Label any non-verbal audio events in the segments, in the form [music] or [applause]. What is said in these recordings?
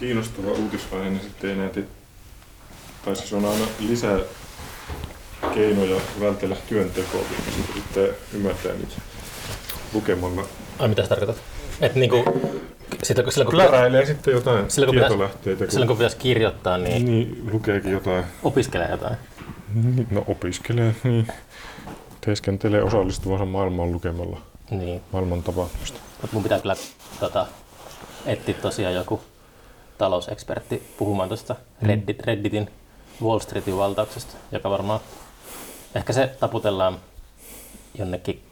kiinnostava uutisaihe, niin sitten ei näitä, tai siis on aina lisää keinoja vältellä työntekoa, mitä sitten ymmärtää nyt lukemalla. Ai mitä sä tarkoitat? Että niinku, silloin, kun, silloin, kun, Pläräilee sitten jotain Silloin, kun pitäisi- tietolähteitä, kun silloin kun pitäisi kirjoittaa, niin niin, lukeekin jotain. opiskelee jotain. Niin, No opiskelee, niin. Teeskentelee osallistuvansa maailman lukemalla Niin. maailman tapahtumista. Mutta mun pitää kyllä tota, etsiä tosiaan joku talousekspertti puhumaan tuosta Reddit, Redditin Wall Streetin valtauksesta, joka varmaan, ehkä se taputellaan jonnekin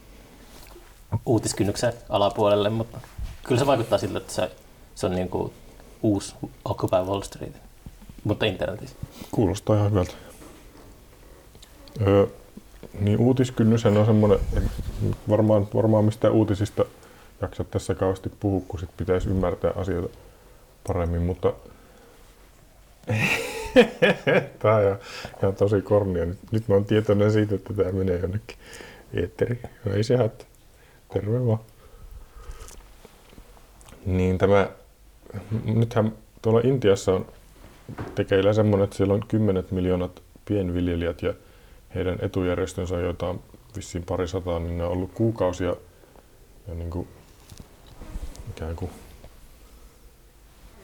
uutiskynnyksen alapuolelle, mutta kyllä se vaikuttaa siltä, että se, se on niin kuin uusi Occupy Wall Street, mutta internetissä. Kuulostaa ihan hyvältä. Öö, niin uutiskynnyshän on semmoinen, en varmaan, varmaan mistä uutisista jaksa tässä kauheasti puhua, kun sit pitäisi ymmärtää asioita paremmin, mutta [laughs] tämä on ihan, tosi kornia. Nyt, nyt mä oon tietoinen siitä, että tämä menee jonnekin eetteriin. No ei se haittaa. Terve vaan. Niin tämä, nythän tuolla Intiassa on tekeillä semmoinen, että siellä on kymmenet miljoonat pienviljelijät ja heidän etujärjestönsä, joita on vissiin pari sataa, niin ne on ollut kuukausia ja niin kuin, ikään kuin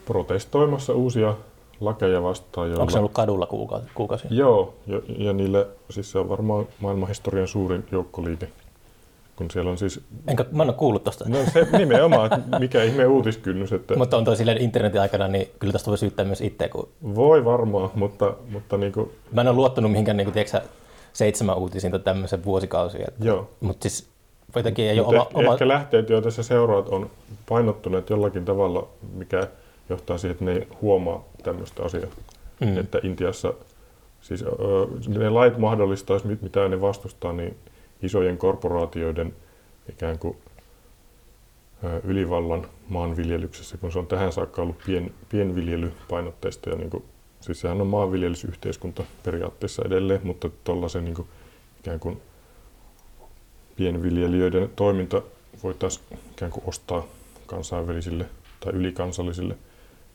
protestoimassa uusia lakeja vastaan. Joilla... Onko se ollut kadulla kuukausi? kuukausi? Joo, ja, ja niille, siis se on varmaan maailmanhistorian suurin joukkoliike, kun siellä on siis, Enkä, mä en ole kuullut tosta. no se nimenomaan, että mikä ihme uutiskynnys, että Mutta on toi silleen internetin aikana, niin kyllä tästä voi syyttää myös itse, kun voi varmaan, mutta, mutta niin kuin, mä en ole luottanut mihinkään niin kuin, tiedätkö, seitsemän uutisiin tai tämmöisen vuosikausia. joo. Mutta siis jotenkin ei ole Mutta oma, ehkä, oma... ehkä lähteet, joita sä seuraat, on painottuneet jollakin tavalla, mikä johtaa siihen, että ne ei huomaa tämmöistä asiaa. Mm. Että Intiassa siis, ö, ne lait mahdollistaisi, mit- mitä ne vastustaa, niin isojen korporaatioiden ikään kuin ö, ylivallan maanviljelyksessä, kun se on tähän saakka ollut pien, pienviljelypainotteista. Ja niin kuin, siis sehän on maanviljelysyhteiskunta periaatteessa edelleen, mutta tuollaisen niin kuin, ikään kuin pienviljelijöiden toiminta voitaisiin ikään kuin ostaa kansainvälisille tai ylikansallisille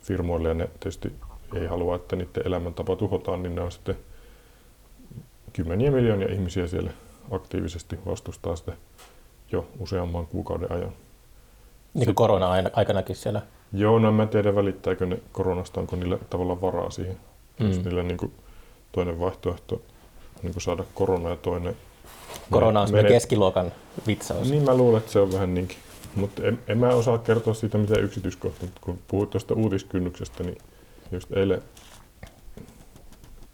firmoille ja ne tietysti ei halua, että niiden elämäntapa tuhotaan, niin ne on sitten kymmeniä miljoonia ihmisiä siellä aktiivisesti vastustaa sitä jo useamman kuukauden ajan. niin kuin korona-aikanakin siellä. Joo, no en mä tiedä välittääkö ne koronasta, onko niillä tavallaan varaa siihen. Mm. Jos niillä niin kuin toinen vaihtoehto on niin kuin saada korona ja toinen Korona on menet- keskiluokan vitsaus. Niin mä luulen, että se on vähän niinkin. Mutta en, en mä osaa kertoa siitä mitään yksityiskohtia, mutta kun puhuit tuosta uutiskynnyksestä, niin just eilen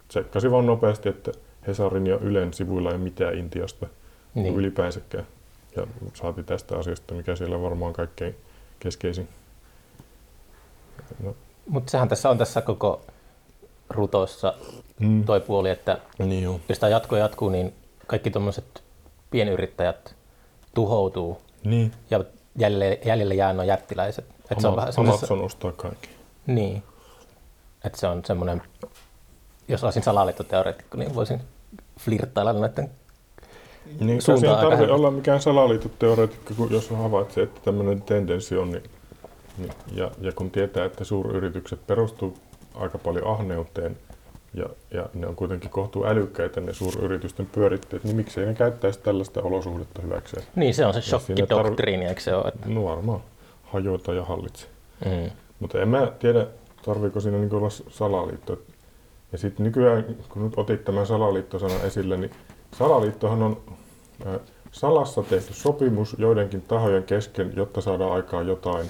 tsekkasin vaan nopeasti, että Hesarin ja Ylen sivuilla ei ole mitään Intiasta Niin. ylipäänsäkään. Ja saati tästä asiasta, mikä siellä on varmaan kaikkein keskeisin. No, Mutta sehän tässä on tässä koko rutossa mm. toi puoli, että Niin joo. jos tämä jatkuu ja jatkuu, niin kaikki tuommoiset pienyrittäjät tuhoutuu Niin. ja jäljelle, jäljelle jää nuo jättiläiset. Et se on vähän semmoisessa- Amazon ostaa kaikki. Niin. Että se on semmoinen, jos olisin salaliittoteoreetikko, niin voisin flirttailla näiden Niin, suuntaan aika tarvitse olla mikään salaliittoteoreetikko, kun jos havaitsee, että tämmöinen tendenssi on, niin, niin, ja, ja kun tietää, että suuryritykset perustuu aika paljon ahneuteen, ja, ja ne on kuitenkin kohtuu älykkäitä ne suuryritysten pyörittäjät, niin miksei ne käyttäisi tällaista olosuhdetta hyväkseen? Niin, se on se shokkidoktriini, eikö se ole? Että, No varmaan, hajota ja hallitse. mm. Mutta en mä tiedä, tarviiko siinä niin olla salaliitto. Ja sitten nykyään, kun nyt otit tämän salaliittosanan esille, niin salaliittohan on salassa tehty sopimus joidenkin tahojen kesken, jotta saadaan aikaan jotain,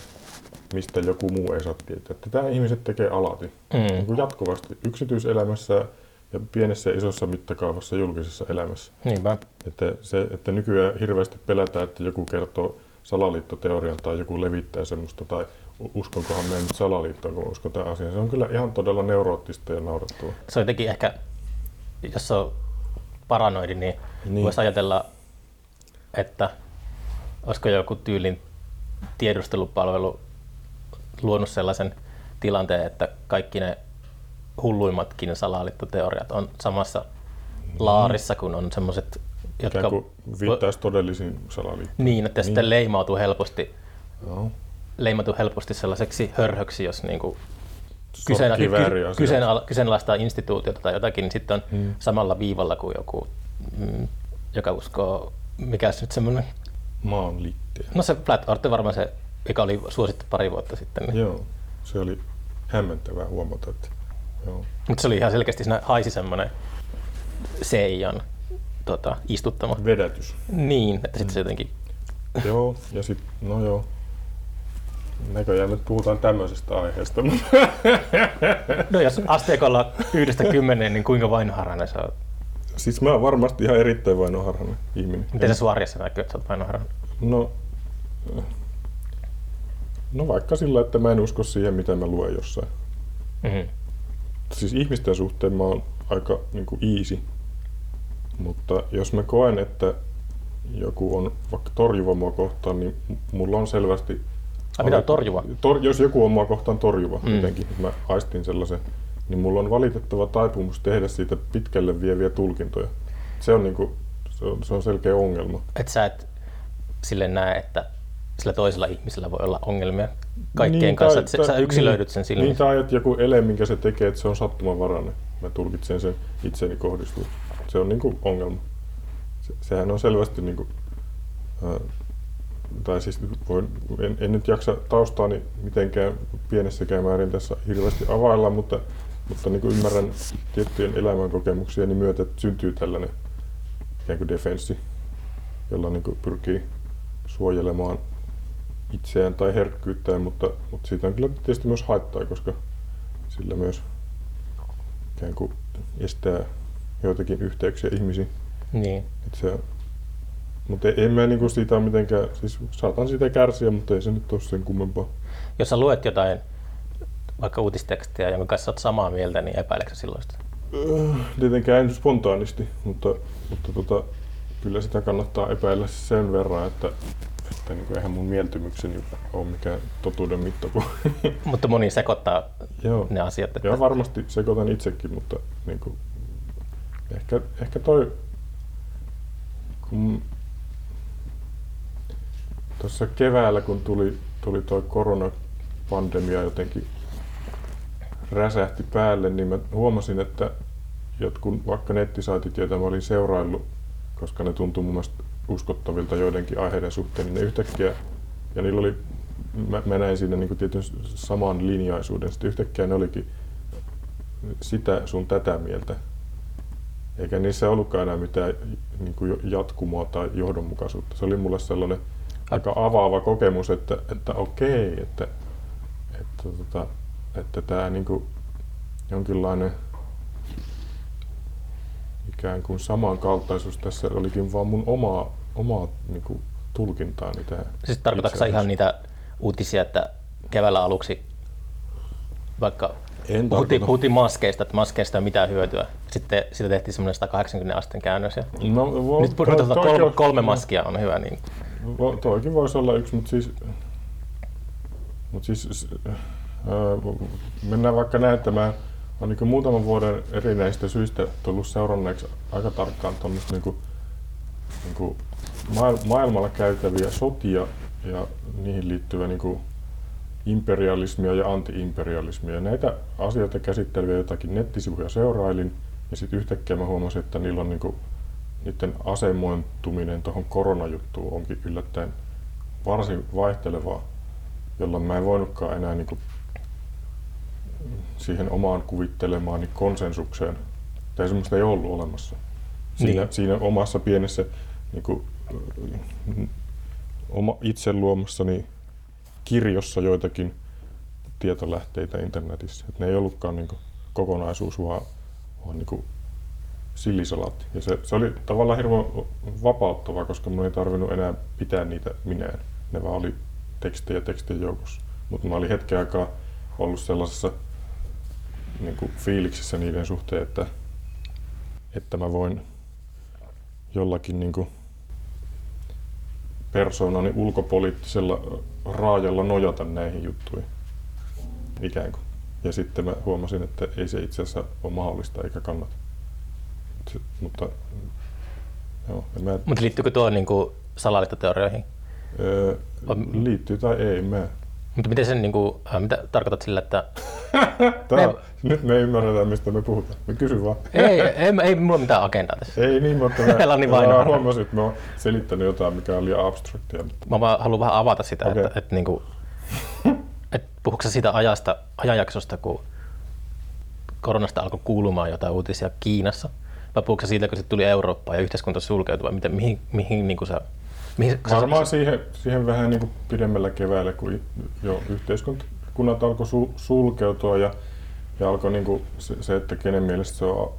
mistä joku muu ei saa tietää. Tätä ihmiset tekee alati. Mm. Niin jatkuvasti yksityiselämässä ja pienessä ja isossa mittakaavassa julkisessa elämässä. Niinpä. Että, se, että nykyään hirveästi pelätään, että joku kertoo salaliittoteorian tai joku levittää semmoista, tai uskonkohan me nyt salaliittoon, kun uskon tämän asian. Se on kyllä ihan todella neuroottista ja naurettavaa. Se on jotenkin ehkä, jos se on paranoidi, niin, niin. Niin. voisi ajatella, että olisiko joku tyylin tiedustelupalvelu luonut sellaisen tilanteen, että kaikki ne hulluimmatkin salaliittoteoriat on samassa laarissa, kun on semmoiset, jotka... Ikään kuin viittaisi todellisiin salaliittoihin. Niin, että Niin. sitten leimautuu helposti, Joo. leimautuu helposti sellaiseksi hörhöksi, jos kyseenala- sorkkivääriä ky- kyseenala- kyseenalaistaa instituutiota tai jotakin, niin sitten on Mm. samalla viivalla kuin joku, mm, joka uskoo, mikä se nyt semmoinen, maan liitteen. no se Flat Earth varmaan se, joka oli suosittu pari vuotta sitten. Niin. Joo, se oli hämmentävää huomata, että joo. Mutta se oli ihan selkeästi, siinä haisi semmoinen Seijan tota, istuttama. vedätys. Niin, että sitten se jotenkin, joo, ja sitten, no joo. Näköjään nyt puhutaan tämmöisestä aiheesta. [laughs] no jos asteikolla yhdestä kymmeneen, niin kuinka vainoharhainen se on? siis mä oon varmasti ihan erittäin vainoharhainen ihminen. Miten se suoriassa näkyy, että sä oot vainoharhainen? No, no vaikka sillä, että mä en usko siihen, mitä mä luen jossain. Mm-hmm. Siis ihmisten suhteen mä oon aika niin kuin easy. Mutta jos mä koen, että joku on vaikka torjuva mua kohtaan, niin mulla on selvästi... Ai mitä on torjuva? Tor, jos joku on mua kohtaan torjuva Mm. jotenkin, mä aistin sellaisen, niin mulla on valitettava taipumus tehdä siitä pitkälle vieviä tulkintoja. Se on, niinku, se on, se on selkeä ongelma. Että sä et sille näe, että sillä toisella ihmisellä voi olla ongelmia kaikkien Niin, kanssa, tai- että sä yksilöidyt niin, sen silmissä. Niin, tai että joku ele, minkä se tekee, että se on sattumanvarainen. Mä tulkitsen sen itseeni kohdistuu. Se on niinku ongelma. Se, sehän on selvästi niinku, ää, tai siis voin, en, en, nyt jaksa taustaani mitenkään pienessäkään määrin tässä hirveästi availla, mutta, mutta niin ymmärrän tiettyjen elämänkokemuksieni myötä, että syntyy tällainen ikään kuin defenssi, jolla niin pyrkii suojelemaan itseään tai herkkyyttään, mutta, mutta siitä on kyllä tietysti myös haittaa, koska sillä myös ikään kuin estää joitakin yhteyksiä ihmisiin. Niin. Se, mutta en mä niinku siitä mitenkään, siis saatan siitä kärsiä, mutta ei se nyt ole sen kummempaa. Jos sä luet jotain, vaikka uutistekstiä, jonka kanssa oot samaa mieltä, niin epäileksä silloin sitä? Öö, Tietenkään en spontaanisti, mutta, mutta tota, kyllä sitä kannattaa epäillä sen verran, että, että niin kuin eihän mun mieltymykseni ole mikään totuuden mittapuo. [laughs] Mutta moni sekoittaa Joo. ne asiat. Että... Ja varmasti sekoitan itsekin, mutta niin kuin, ehkä, ehkä toi, kun tuossa keväällä, kun tuli, tuli toi koronapandemia jotenkin räsähti päälle, niin mä huomasin, että jotkut vaikka nettisaitit, joita mä olin seuraillut, koska ne tuntui mun mielestä uskottavilta joidenkin aiheiden suhteen, niin ne yhtäkkiä, ja niillä oli, mä, mä näin siinä niin tietyn saman linjaisuuden, sitten yhtäkkiä ne olikin sitä sun tätä mieltä. Eikä niissä ollutkaan enää mitään niin kuin jatkumoa tai johdonmukaisuutta. Se oli mulle sellainen aika avaava kokemus, että, että okei, että, että, tota, että tämä niin kuin jonkinlainen ikään kuin samankaltaisuus tässä olikin vaan mun omaa, omaa niin kuin tulkintaani tähän. Siis tarkoitatko ihan niitä uutisia, että keväällä aluksi vaikka En puhuttiin, puhuttiin maskeista, että maskeista ei ole mitään hyötyä. Sitten siitä tehtiin semmoinen 180 asteen käännös. Ja No, vo, nyt puhutaan, että kolme, on- kolme maskia on hyvä. Niin. Vo- Toikin voisi olla yksi, mutta siis, mut siis ää, mennään vaikka näyttämään. On niin muutaman vuoden erinäistä syistä tullut seuranneeksi aika tarkkaan tuommoista niin niin maailmalla käytäviä sotia ja niihin liittyvää niin imperialismia ja anti-imperialismia. Näitä asioita käsitteleviä jotakin nettisivuja seurailin ja sitten yhtäkkiä mä huomasin, että niillä on niin niiden asemointuminen tuohon koronajuttuun onkin yllättäen varsin vaihtelevaa, jolloin mä en voinutkaan enää niin kuin siihen omaan kuvittelemaani konsensukseen, tai semmoista ei ollut olemassa. Siinä, Niin. siinä omassa pienessä niin kuin, oma itse luomassani kirjossa joitakin tietolähteitä internetissä. Et ne ei ollutkaan niin kuin, kokonaisuus, vaan, vaan niin kuin, sillisalaatti. Ja se, se oli tavallaan hirveän vapauttavaa, koska mun ei tarvinnut enää pitää niitä minään. Ne vaan oli tekstejä tekstien joukossa. Mutta mä olin hetken aikaa ollut sellaisessa niin kuin fiiliksissä niiden suhteen, että, että mä voin jollakin niin kuin persoonani ulkopoliittisella raajalla nojata näihin juttuihin. Ikään kuin. Ja sitten mä huomasin, että ei se itse asiassa ole mahdollista eikä kannata. Se, mutta joo, en mä, Mutta liittyykö tuo niin salaliittoteorioihin? öö, liittyy tai ei, mä, Mutta miten sen, niin kuin, äh, mitä tarkoitat sillä, että [laughs] Tää, Ei- nyt me ymmärretään, mistä me puhutaan. Me kysy vaan. ei, ei, ei mulla mitään agendaa tässä. Ei niin, mutta mä, [laughs] niin vain mä huomasin, että mä oon selittänyt jotain, mikä on liian abstraktia. Mä vaan haluan vähän avata sitä, Okei. että, että, niin kuin, [laughs] että puhuuko siitä ajasta, ajanjaksosta, kun koronasta alkoi kuulumaan jotain uutisia Kiinassa, vai puhuuko siitä, kun se tuli Eurooppaan ja yhteiskunta sulkeutui, vai miten, mihin, mihin niin kuin sä, mihin, Varmaan siihen, siihen vähän niin kuin pidemmällä keväällä, kun jo yhteiskunnat alkoi sul- sulkeutua ja, ja alkoi niin kuin se, se, että kenen mielestä se on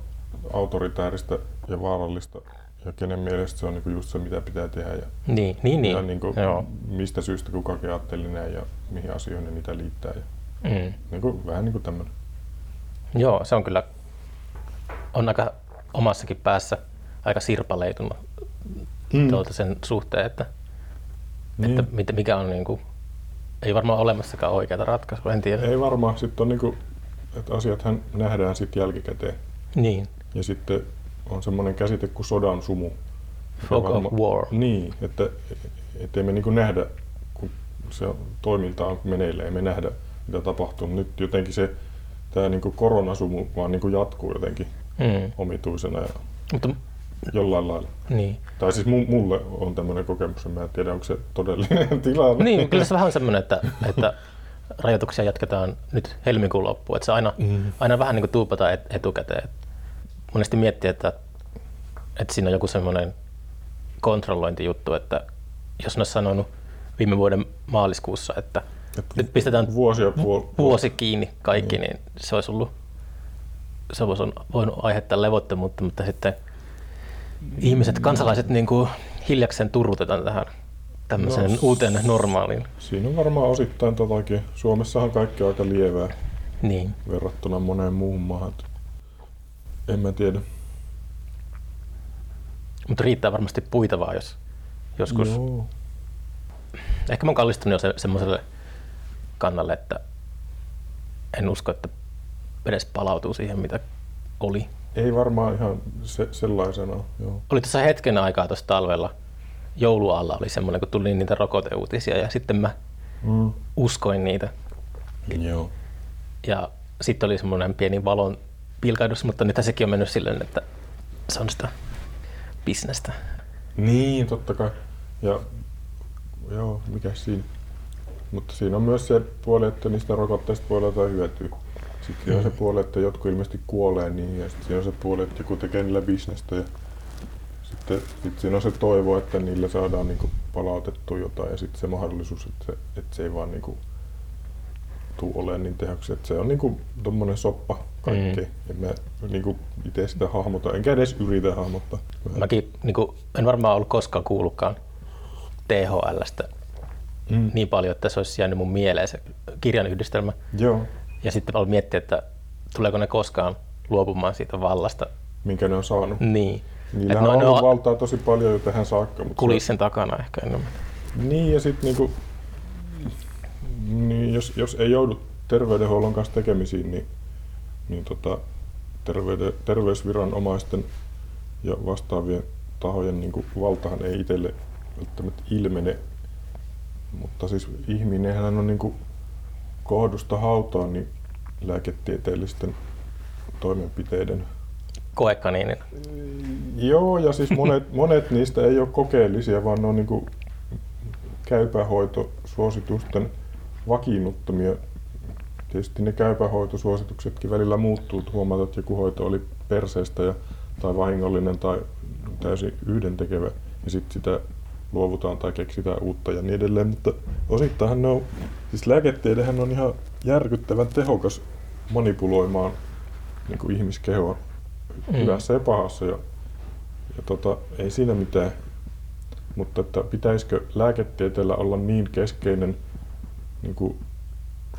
autoritääristä ja vaarallista ja kenen mielestä se on niin kuin just se, mitä pitää tehdä ja, Niin, niin, niin. ja niin kuin Joo. mistä syystä kukakin ajatteli näin ja mihin asioihin ne niitä liittää. Ja, Mm. niin kuin, vähän niin kuin tämmöinen. Joo, se on kyllä, on aika omassakin päässä aika sirpaleitunut mm. tuolta sen suhteen, että, Niin. että mit- mikä on niin kuin, ei varmaan olemassakaan oikeaa ratkaisua, en tiedä. Ei varmaan. Sitten on niin kuin, että asiathan nähdään sitten jälkikäteen. Niin, Ja sitten on semmoinen käsite kuin sodan sumu. fog of varma- war. Niin, että ettei me niin nähdä, kun se toiminta on meneillä, ei me nähdä, mitä tapahtuu. Nyt jotenkin se tämä niin koronasumu vaan niin jatkuu jotenkin Mm. omituisena ja Mutta jollain lailla. niin. Tai siis mu- mulle on tämmöinen kokemus, ja mä en tiedä, onko se todellinen [laughs] tilanne. Niin, kyllä se vähän on semmoinen, että, että rajoituksia jatketaan nyt helmikuun loppuun. Että se aina, mm. aina vähän niin kuin tuupataan et, etukäteen. Et monesti miettii, että, että siinä on joku semmoinen kontrollointijuttu, että jos ne olisi sanonut viime vuoden maaliskuussa, että Että nyt pistetään Vuosi ja puoli. vuosi kiinni kaikki, niin se olisi ollut, se olisi voinut aiheuttaa levottomuutta, mutta sitten ihmiset, kansalaiset niin kuin hiljakseen turrutetaan tähän tämmöiseen No, uuteen normaaliin. Siinä on varmaan osittain totakin. Suomessahan kaikki on aika lievää Niin. verrattuna moneen muuhun maahan. En mä tiedä. Mutta riittää varmasti puita vaan, jos joskus. Joo. Ehkä mä oon kallistunut jo se, semmoiselle kannalle, että en usko, että edes palautuu siihen, mitä oli. Ei varmaan ihan se, sellaisena. Joo. Oli tässä hetken aikaa tuossa talvella, joulualla oli semmoinen, kun tuli niitä rokoteuutisia ja sitten mä Mm. uskoin niitä. Joo. Ja sitten oli semmoinen pieni valon pilkahdus, mutta nyt sekin on mennyt silleen, että se on sitä bisnestä. Niin, totta kai. Ja joo, mikä siinä? Mutta siinä on myös se puoli, että niistä rokotteista voi olla jotain hyötyä. Sitten on se puoli, että jotkut ilmeisesti kuolee niihin ja sitten on se puoli, että joku tekee niillä bisnestä ja sitten sit siinä on se toivo, että niillä saadaan niinku palautettua jotain ja sitten se mahdollisuus, että se, että se ei vaan niinku tuu olemaan niin tehoksi. Että se on niinku tommonen soppa kaikki. Mm. Ja mä niinku itse sitä hahmota, enkä edes yritä hahmottaa. Mä- Mäkin niin kuin, en varmaan ollut koskaan kuullutkaan THLstä Mm. niin paljon, että se olisi jäänyt mun mieleen se kirjan yhdistelmä. Joo, Ja sitten aloin miettiä, että tuleeko ne koskaan luopumaan siitä vallasta. minkä ne on saanut. Niin. Niillä on ne ollut valtaa tosi paljon jo tähän saakka. Mutta kulissen takana ehkä enemmän. se, niin ja sitten niinku, niin jos, jos ei joudu terveydenhuollon kanssa tekemisiin, niin, niin tota, terveyde, terveysviranomaisten ja vastaavien tahojen niin valtahan ei itselle välttämättä ilmene. Mutta siis ihminenhän on niin kuin kohdusta hautaan niin lääketieteellisten toimenpiteiden Koekaniinin. Joo, ja siis monet, [laughs] monet niistä ei ole kokeellisia, vaan ne on niin käypähoitosuositusten vakiinnuttamia. Tietysti ne käypähoitosuosituksetkin välillä muuttuu, että huomaat, että joku hoito oli perseestä ja, tai vahingollinen tai täysin yhdentekevä, ja sitten sitä luovutaan tai keksitään uutta ja niin edelleen, mutta osittainhan ne on, siis lääketiedehän on ihan järkyttävän tehokas manipuloimaan niin kuin ihmiskehoa Mm. hyvässä ja pahassa. Ja, ja tota, ei siinä mitään. Mutta että pitäisikö lääketieteellä olla niin keskeinen niin kuin,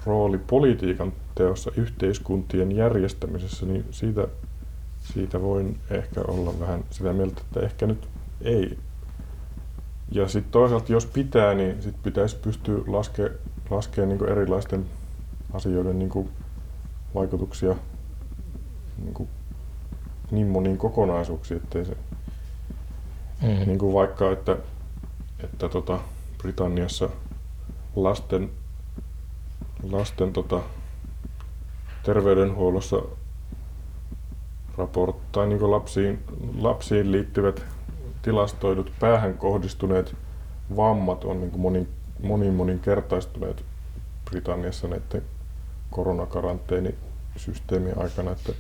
rooli politiikan teossa yhteiskuntien järjestämisessä, niin siitä, siitä voin ehkä olla vähän sitä mieltä, että ehkä nyt ei. Ja sitten toisaalta, jos pitää, niin sit pitäisi pystyä laskemaan laskee niin erilaisten asioiden niin kuin, vaikutuksia niin kuin, niin moniin kokonaisuuksiin, ettei se Mm. niin kuin vaikka, että, että tota Britanniassa lasten lasten tota, terveydenhuollossa raport, tai niin lapsiin, lapsiin liittyvät tilastoidut päähän kohdistuneet vammat on niin monin, monin moninkertaistuneet Britanniassa näiden koronakaranteenisysteemien aikana. Että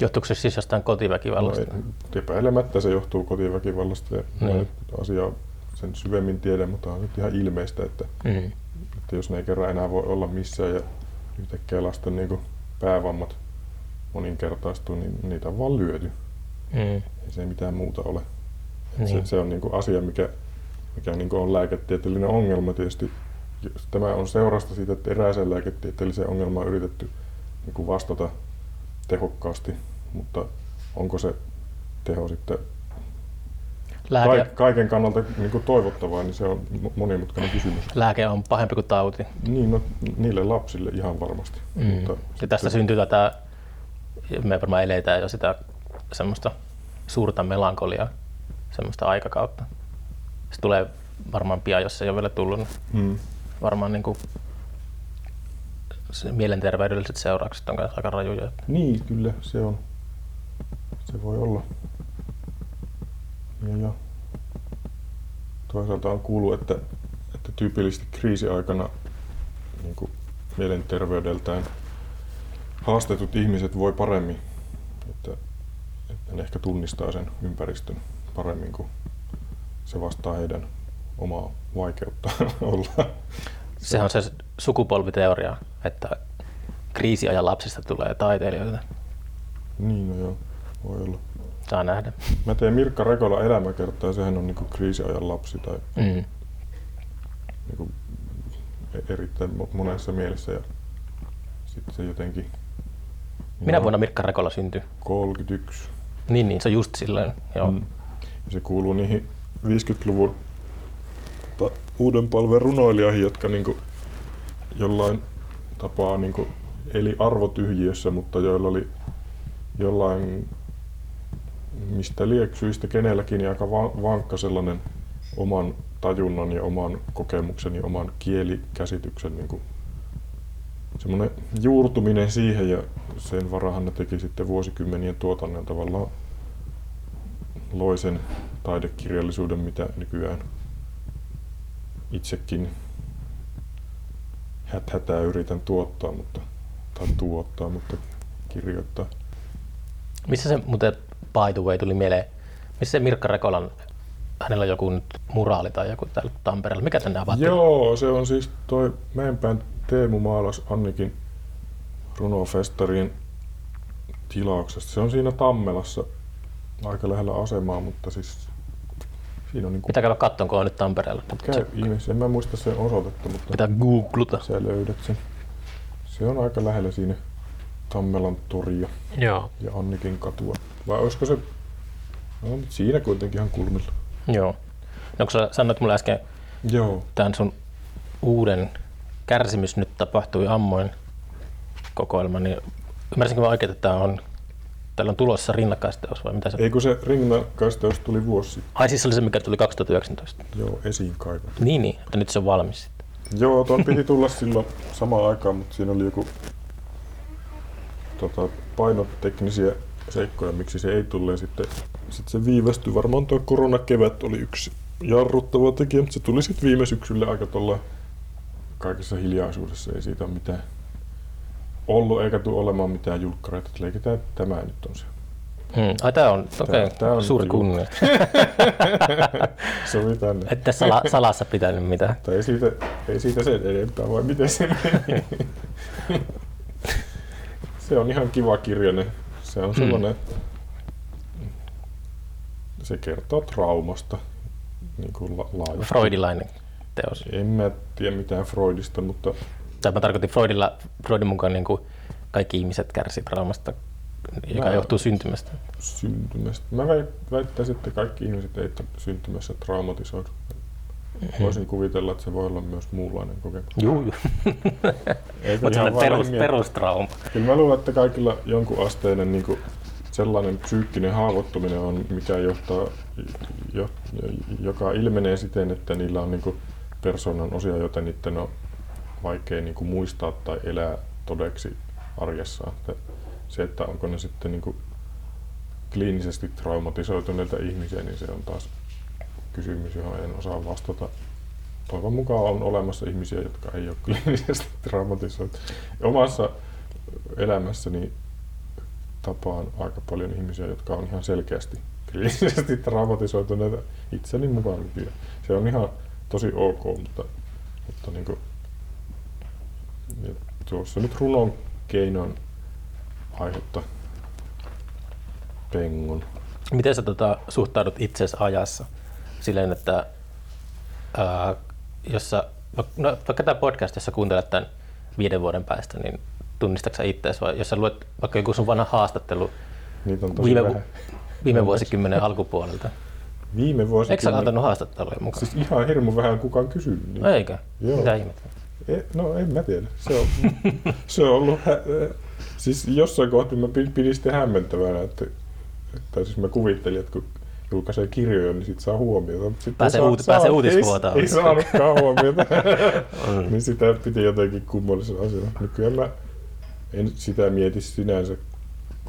Johtuuko se siis jostain kotiväkivallasta? No, epäilemättä se johtuu kotiväkivallasta ja niin. asiaa sen syvemmin tiedä, mutta on nyt ihan ilmeistä, että, mm. että jos ne ei kerran enää voi olla missään ja yhtäkkiä lasten niin päävammat moninkertaistuu, niin niitä on vaan lyöty. Mm. Ei se mitään muuta ole. Niin. Se, se on niin kuin asia, mikä, mikä niin kuin on lääketieteellinen ongelma tietysti. Tämä on seurasta siitä, että erääseen lääketieteelliseen ongelmaan on yritetty niin kuin vastata tehokkaasti, mutta onko se teho sitten Lääke... kaiken kannalta niin kuin toivottavaa, niin se on monimutkainen kysymys. Lääke on pahempi kuin tauti. Niin, no, niille lapsille ihan varmasti. Mm. Mutta ja tästä sitten... syntyy tätä, me varmaan eletään jo sitä semmoista suurta melankoliaa, semmoista aikakautta. Se tulee varmaan pian, jos se ei ole vielä tullut. Niin mm. Varmaan niin kuin se mielenterveydelliset seuraukset on aika rajuja. Niin, kyllä se on. Se voi olla. Ja, ja. Toisaalta on kuullut, että, että tyypillisesti kriisiaikana niin kuin mielenterveydeltään haastetut ihmiset voi paremmin. Että, että ne ehkä tunnistaa sen ympäristön paremmin, kuin se vastaa heidän omaa vaikeutta [laughs] olla. Sehän on se sukupolviteoria, että kriisiajan lapsista tulee taiteilijoita. Niin, no joo, voi olla. Saa nähdä. Mä teen Mirkka Rekola elämäkertaa ja sehän on niinku kriisiajan lapsi tai mm. niinku erittäin monessa mielessä. Ja sitten se jotenkin... Minä no, vuonna Mirkka Rekola syntyi? 31. Niin, niin, se on just silloin, joo. Mm. Se kuuluu niihin 50-luvun tota, uuden palven runoilijoihin, jotka niinku jollain tapaa niinku eli arvotyhjiössä, mutta joilla oli jollain mistä lieksyistä kenelläkin aika vankka sellainen oman tajunnan ja oman kokemuksen ja oman kielikäsityksen niin kuin semmoinen juurtuminen siihen ja sen varahan ne teki sitten vuosikymmenien tuotannon tavallaan loisen taidekirjallisuuden, mitä nykyään itsekin häthätää yritän tuottaa, mutta, tai tuottaa, mutta kirjoittaa. Missä se muuten by the way tuli mieleen, missä se Mirkka Rekolan, hänellä on joku nyt muraali tai joku täällä Tampereella. Mikä tänne avattiin? Joo, se on siis toi Mäenpään Teemu maalas Annikin runofestarin tilauksesta. Se on siinä Tammelassa aika lähellä asemaa, mutta siis siinä on niin kuin... Pitää käydä katsoa, kun on nyt Tampereella. Käy ihmeessä. En mä muista sen osoitetta, mutta... Pitää googlata. Sä löydät sen. Se on aika lähellä siinä Tammelan toria Joo. ja Annikin katua. Vai olisiko se... No siinä kuitenkin ihan kulmilla. Joo. No kun sä sanoit mulle äsken Joo. tämän sun uuden kärsimys nyt tapahtui ammoin kokoelma, niin ymmärsinkö mä oikein, että tämä on Täällä on tulossa rinnakkaisteos vai mitä se Ei kun se rinnakkaisteos tuli vuosi sitten. Ai siis se oli se, mikä tuli 2019? Joo, esiin kaivattu. Niin, niin, että nyt se on valmis sitten. Joo, tuon piti tulla silloin samaan aikaan, mutta siinä oli joku tota, painoteknisiä seikkoja, miksi se ei tule. Sitten, sitten se viivästyi. Varmaan tuo koronakevät oli yksi jarruttava tekijä, mutta se tuli sitten viime syksyllä aika tuolla kaikessa hiljaisuudessa. Ei siitä ole mitään ollut eikä tule olemaan mitään julkkareita. Leikitään, että tämä nyt on se. Hmm. Ai tämä on, okay. tää, on suuri kunnia. [laughs] Sovi tänne. Että sala, salassa pitänyt mitään. Tai ei siitä, ei siitä sen enempää, vai miten se [laughs] Se on ihan kiva kirjainen. Se on sellainen, mm. se kertoo traumasta niin kuin la- Freudilainen teos. En mä tiedä mitään Freudista, mutta... Tai mä tarkoitin Freudilla, Freudin mukaan niin kuin kaikki ihmiset kärsivät traumasta, joka mä, johtuu syntymästä. Syntymästä. Mä väittäisin, että kaikki ihmiset ei syntymässä traumatisoidu. Mm-hmm. Voisin kuvitella, että se voi olla myös muunlainen kokemus. Joo, joo. Mutta perus, perustrauma. Kyllä mä luulen, että kaikilla jonkun asteinen niin kuin sellainen psyykkinen haavoittuminen on, mikä johtaa, jo, joka ilmenee siten, että niillä on niin kuin persoonan osia, joita niiden on vaikea niin kuin muistaa tai elää todeksi arjessa. Että se, että onko ne sitten niin kuin kliinisesti traumatisoituneita ihmisiä, niin se on taas kysymys, johon en osaa vastata. Toivon mukaan on olemassa ihmisiä, jotka ei ole [laughs] kliinisesti traumatisoitu. Omassa elämässäni tapaan aika paljon ihmisiä, jotka on ihan selkeästi [laughs] kliinisesti traumatisoituneita itseni mukaan. Se on ihan tosi ok, mutta, mutta niin kuin, tuossa nyt runon keinoin aihetta pengun. Miten sä tota, suhtaudut itseesi ajassa? Silleen, että ää, jos sä, no, vaikka tämä podcast, jos sä kuuntelet tämän viiden vuoden päästä, niin tunnistatko sä itseäsi vai jos sä luet vaikka joku sun vanha haastattelu Niitä on tosi viime, vähän. viime [laughs] vuosikymmenen alkupuolelta. Viime Eikö sä antanut haastatteluja mukaan? Siis ihan hirmu vähän kukaan kysynyt. Niin. Eikö? Joo. Mitä ihmettä? E, no en mä tiedä. Se on, [laughs] se on ollut, hä- siis jossain kohtaa mä pi- pidin sitä hämmentävänä, että, että siis mä kuvittelin, että kun julkaisee kirjoja, niin sit saa huomiota. Sit Pääsee ei uut- pääsee ei, uutisvuotoon. ei, saanutkaan huomiota. [laughs] Mm. niin sitä piti jotenkin kummallisena asiana. Nykyään mä en sitä mieti sinänsä,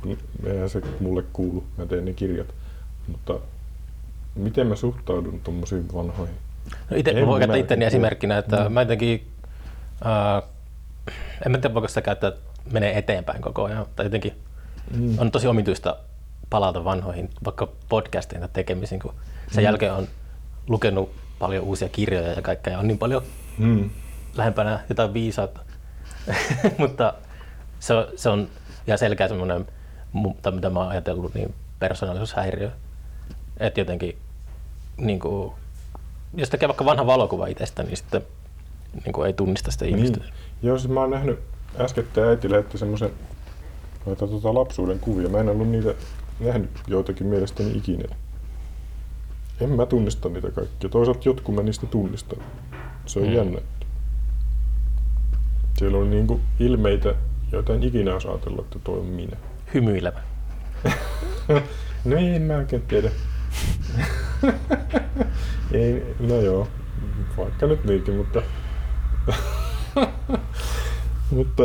kun eihän se mulle kuulu, mä teen ne kirjat. Mutta miten mä suhtaudun tuommoisiin vanhoihin? No ite, mä voin käyttää itteni esimerkkinä, että Mm. mä jotenkin, äh, en mä tiedä voiko sitä käyttää, että menee eteenpäin koko ajan, tai jotenkin Mm. on tosi omituista palata vanhoihin, vaikka podcastiin tai tekemisiin, kun sen Mm. jälkeen on lukenut paljon uusia kirjoja ja kaikkea, ja on niin paljon Mm. lähempänä jotain viisautta. [laughs] Mutta se, on- se on ihan selkeä semmoinen, tai mitä mä oon ajatellut, niin persoonallisuushäiriö. Että jotenkin, niin kuin, jos tekee vaikka vanha valokuva itsestä, niin sitten niin kuin ei tunnista sitä ihmistä. Niin. Joo, siis mä oon nähnyt äskettäin äiti lähetti semmoisen noita tota lapsuuden kuvia. Mä en ollut niitä nähnyt joitakin mielestäni ikinä. En mä tunnista niitä kaikkia. Toisaalta jotkut mä niistä tunnistan. Se on Mm. jännä. Siellä on niinku ilmeitä, joita en ikinä olisi ajatellut, että toi on minä. Hymyilevä. [laughs] No ei, en mä oikein tiedä. [laughs] ei, no joo, vaikka nyt niinkin, mutta... [laughs] mutta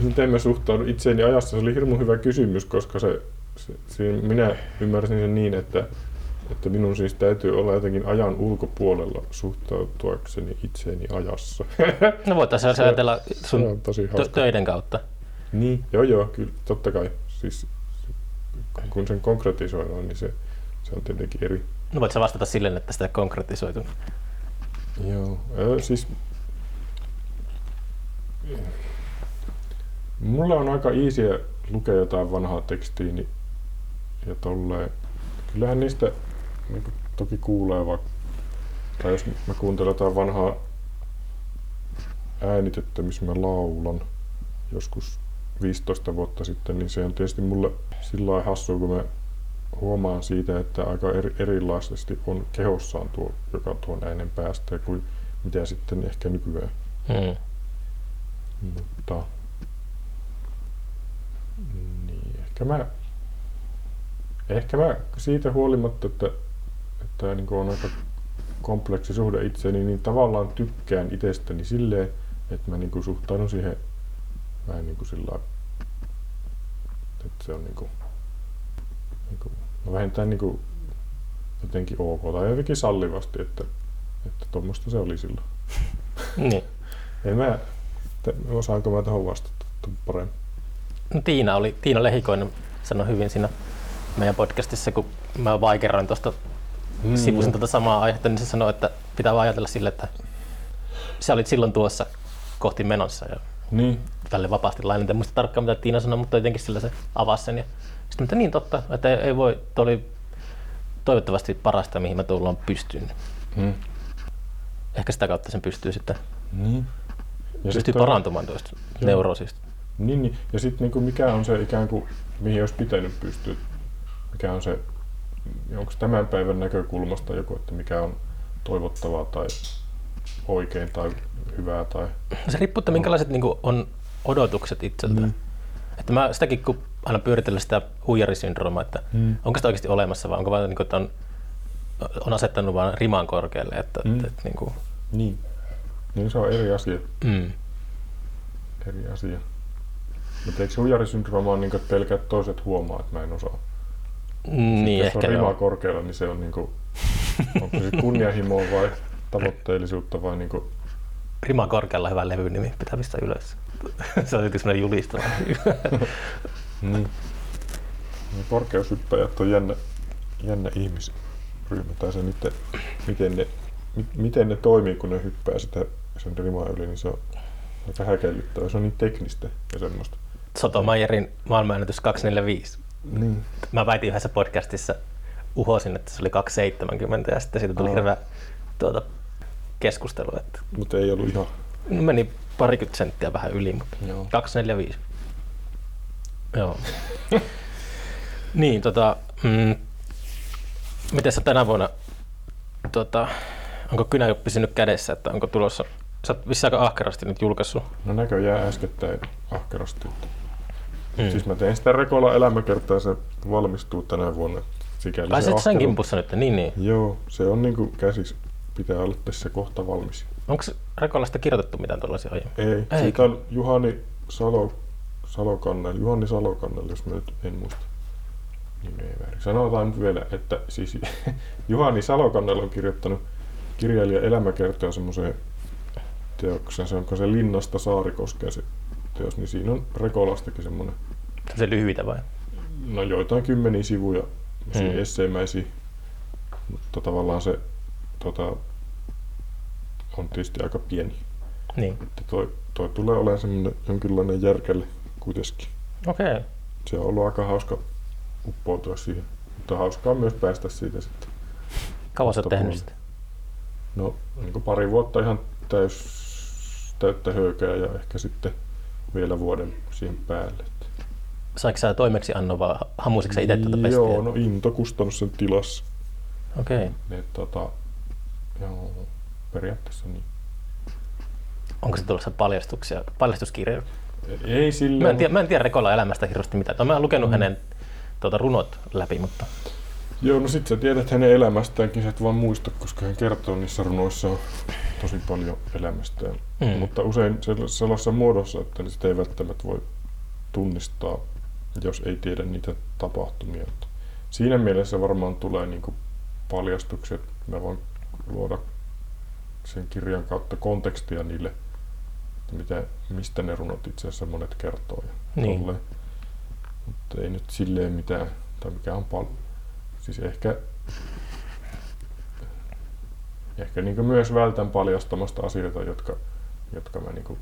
miten mä suhtaudun itseeni ajassa, se oli hirmu hyvä kysymys, koska se, se, se minä ymmärsin sen niin, että, että minun siis täytyy olla jotenkin ajan ulkopuolella suhtautuakseni itseeni ajassa. [laughs] No voitaisiin Se- ajatella sun on tosi tö- töiden kautta. Niin, joo joo, kyllä, totta kai. Siis, kun sen konkretisoidaan, niin se, se on tietenkin eri. No voit sä vastata silleen, että sitä konkretisoitu. Joo, ö, siis mulla on aika easyä lukea jotain vanhaa tekstiä niin, ja tolleen. Kyllähän niistä niin kuin, toki kuulee vaikka, tai jos mä kuuntelen jotain vanhaa äänitettä, missä mä laulan joskus 15 vuotta sitten, niin se on tietysti mulle sillä lailla hassua, kun mä huomaan siitä, että aika eri, erilaisesti on kehossaan tuo, joka tuon äänen päästä kuin mitä sitten ehkä nykyään. Hmm. Mutta niin, ehkä mä, ehkä mä siitä huolimatta, että, että niin on aika kompleksi suhde itseeni, niin tavallaan tykkään itsestäni silleen, että mä niin suhtaudun siihen vähän niin kuin sillä että se on niin kuin, niin kuin, vähintään niin kuin jotenkin ok tai jotenkin sallivasti, että, että tuommoista se oli silloin. Niin. En mä, te- osaanko mä tuohon vastata paremmin? No, Tiina, oli, Tiina Lehikoinen sanoi hyvin siinä meidän podcastissa, kun mä vaikeroin tuosta mm. sivusin tuota samaa aihetta, niin se sanoi, että pitää vaan ajatella sille, että sä olit silloin tuossa kohti menossa ja Niin. tälle vapaasti lainen. En muista tarkkaan mitä Tiina sanoi, mutta jotenkin sillä se avasi sen. Ja sitten mitä niin totta, että ei, ei voi, toi oli toivottavasti parasta, mihin mä tullaan pystyyn. Mm. Ehkä sitä kautta sen pystyy sitten Niin. Pystyy sit toi- parantumaan tuosta Joo. neuroosista. Niin, niin. Ja sitten niinku mikä on se ikään kuin, mihin olisi pitänyt pystyä, mikä on se, onko tämän päivän näkökulmasta joku, että mikä on toivottavaa tai oikein tai hyvää tai... Se riippuu, että minkälaiset niin on odotukset itseltä. Niin. Että mä sitäkin, kun aina pyöritellä sitä huijarisyndroomaa, että Mm. onko sitä oikeasti olemassa vai onko vaan, niin kuin, että on, on asettanut vaan riman korkealle. Että, Mm. että, että, niin kuin, Niin. Niin se on eri asia. Mm. Eri asia. Mutta eikö huijarisyndrooma ole niin että pelkät toiset huomaa, että mä en osaa? Niin, Jos ehkä on rima korkealla, niin se on niin kuin, onko se kunnianhimoa vai tavoitteellisuutta vai niin kuin, Rima korkealla hyvä levynimi, pitää pistää ylös. [laughs] se on jotenkin semmoinen julistava. [laughs] niin. niin korkeushyppäjät on jännä, jännä ihmisryhmä tai se miten, miten, ne, mi, miten ne toimii, kun ne hyppää sitä sen rimaa yli, niin se on aika häkellyttävää. Se on niin teknistä ja semmoista. Sotomayerin maailmanennätys 245. Niin. Mä väitin yhdessä podcastissa, uhosin, että se oli 270 ja sitten siitä tuli Aa. hirveä tuota, keskustelu, että Mutta ei ollut ihan... no meni parikymmentä senttiä vähän yli, mutta Joo. 245. [laughs] Joo. [laughs] niin, tota, mm, miten sä tänä vuonna, tota, onko kynä pysynyt kädessä, että onko tulossa, sä oot vissiin aika ahkerasti nyt julkaissut. No näköjään äskettäin ahkerasti. Mm. Siis mä teen sitä Rekola elämäkertaa se valmistuu tänä vuonna. Sikäli se Pääsit sen kimpussa nyt, niin niin. Joo, se on niinku käsis. Pitää olla tässä kohta valmis. Onko Rekolasta kirjoitettu mitään tuollaisia aiemmin? Ei, Eikö? siitä on Juhani Salo, Salokannel, Juhani Salokannel, jos mä nyt en muista nimeä väärin. Sanotaan nyt vielä, että siis [laughs] Juhani Salokannel on kirjoittanut kirjailija elämäkertoa semmoiseen teokseen, se onko se Linnasta Saarikoskeen se teos, niin siinä on Rekolastakin semmoinen, Se lyhyitä vai? no joitain kymmeniä sivuja, Mm. esseemäisiä, mutta tavallaan se tota, on tietysti aika pieni. Niin. Että toi, toi tulee olemaan semmoinen jonkinlainen järkelle kuitenkin. Okei. Okay. Se on ollut aika hauska uppoutua siihen. Mutta hauskaa myös päästä siitä sitten. Kauan sä oot tehnyt sitä? No niin pari vuotta ihan täys, täyttä höykää ja ehkä sitten vielä vuoden siihen päälle. Saiko sä toimeksi annon vai hammusitko sä itse tuota pestiä? Joo, no Into kustannut sen tilassa. Okei. Okay. Tota, joo, periaatteessa niin. Onko se tulossa paljastuksia, paljastuskirjoja? Ei sillä Mä en, tiedä, mä en tiedä Rekola elämästä hirveästi mitään. Mä oon lukenut mm. hänen tuota, runot läpi, mutta Joo, no sit sä tiedät hänen elämästäänkin, sä et vaan muista, koska hän kertoo niissä runoissa tosi paljon elämästään. Mm. Mutta usein sell- sellaisessa muodossa, että sitä ei välttämättä voi tunnistaa, jos ei tiedä niitä tapahtumia. Siinä mielessä varmaan tulee niinku paljastukset. Mä voin luoda sen kirjan kautta kontekstia niille, mitä, mistä ne runot itse asiassa monet kertoo. Ja Niin. Mutta ei nyt silleen mitään, tai mikä on paljon. Siis ehkä, ehkä niin myös vältän paljastamasta asioita, jotka, jotka mä niin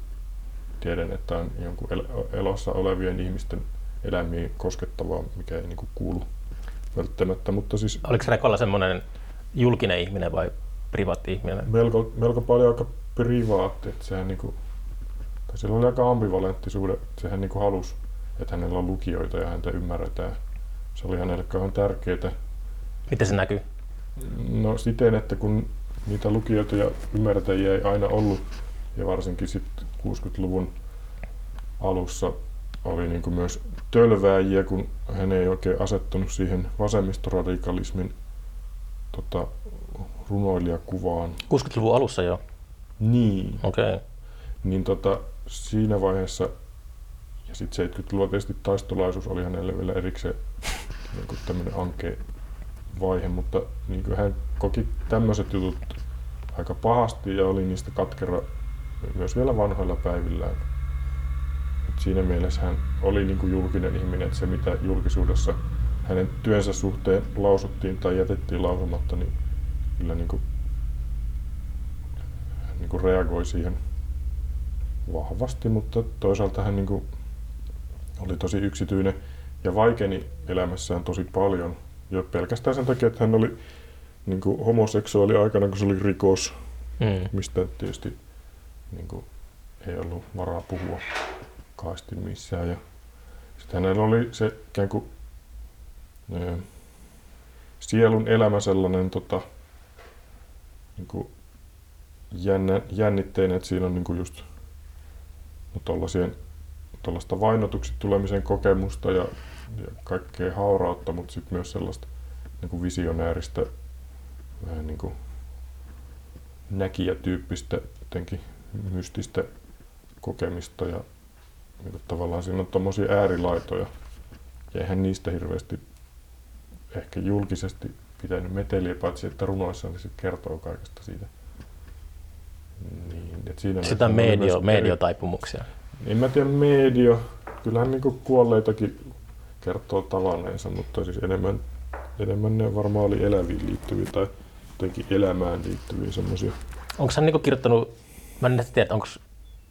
tiedän, että on jonkun el- elossa olevien ihmisten elämiin koskettavaa, mikä ei niin kuulu välttämättä, mutta siis oliko Rekola semmoinen julkinen ihminen vai privaatti ihminen? melko, melko paljon aika privaatti, että sehän niinku, tai sillä oli aika ambivalentti suhde, että sehän niinku halusi, että hänellä on lukijoita ja häntä ymmärretään. Se oli hänelle kauhean tärkeää. Miten se näkyy? No siten, että kun niitä lukijoita ja ymmärtäjiä ei aina ollut, ja varsinkin sitten 60-luvun alussa oli niin kuin myös tölvääjiä, kun hän ei oikein asettunut siihen vasemmistoradikalismin tota, runoilijakuvaan. 60-luvun alussa jo. Niin. Okei. Okay. Niin tota, siinä vaiheessa, ja sitten 70-luvulla tietysti taistolaisuus oli hänelle vielä erikseen [laughs] niin tämmöinen ankea vaihe, mutta niin kuin hän koki tämmöiset jutut aika pahasti ja oli niistä katkera myös vielä vanhoilla päivillään. Et siinä mielessä hän oli niin kuin julkinen ihminen, että se mitä julkisuudessa hänen työnsä suhteen lausuttiin tai jätettiin lausumatta, niin kyllä niin kuin, niin kuin reagoi siihen vahvasti, mutta toisaalta hän niin kuin oli tosi yksityinen ja vaikeni elämässään tosi paljon. Jo pelkästään sen takia, että hän oli niin kuin homoseksuaali aikana, kun se oli rikos, Mm. mistä tietysti niin kuin, ei ollut varaa puhua kaasti missään. Ja sitten hänellä oli se ikään kuin ö, sielun elämä sellainen tota, niin kuin jännä, jännitteinen, että siinä on niin kuin just no, tollasta vainotuksi tulemisen kokemusta ja, ja kaikkea haurautta, mutta sitten myös sellaista niin kuin visionääristä, vähän niin kuin näkijätyyppistä jotenkin mystistä kokemista ja niin kuin tavallaan siinä on tommosia äärilaitoja. Ja eihän niistä hirveästi ehkä julkisesti pitänyt meteliä, paitsi että runoissa niin se kertoo kaikesta siitä. Niin, et siinä Sitä medio, mediotaipumuksia. eri- En mä tiedä medio. Kyllähän niin kuolleitakin kertoo tavanneensa, mutta siis enemmän, enemmän ne varmaan oli eläviin liittyviä tai jotenkin elämään liittyviä semmoisia. Onko hän niinku kirjoittanut, mä en tiedä, onko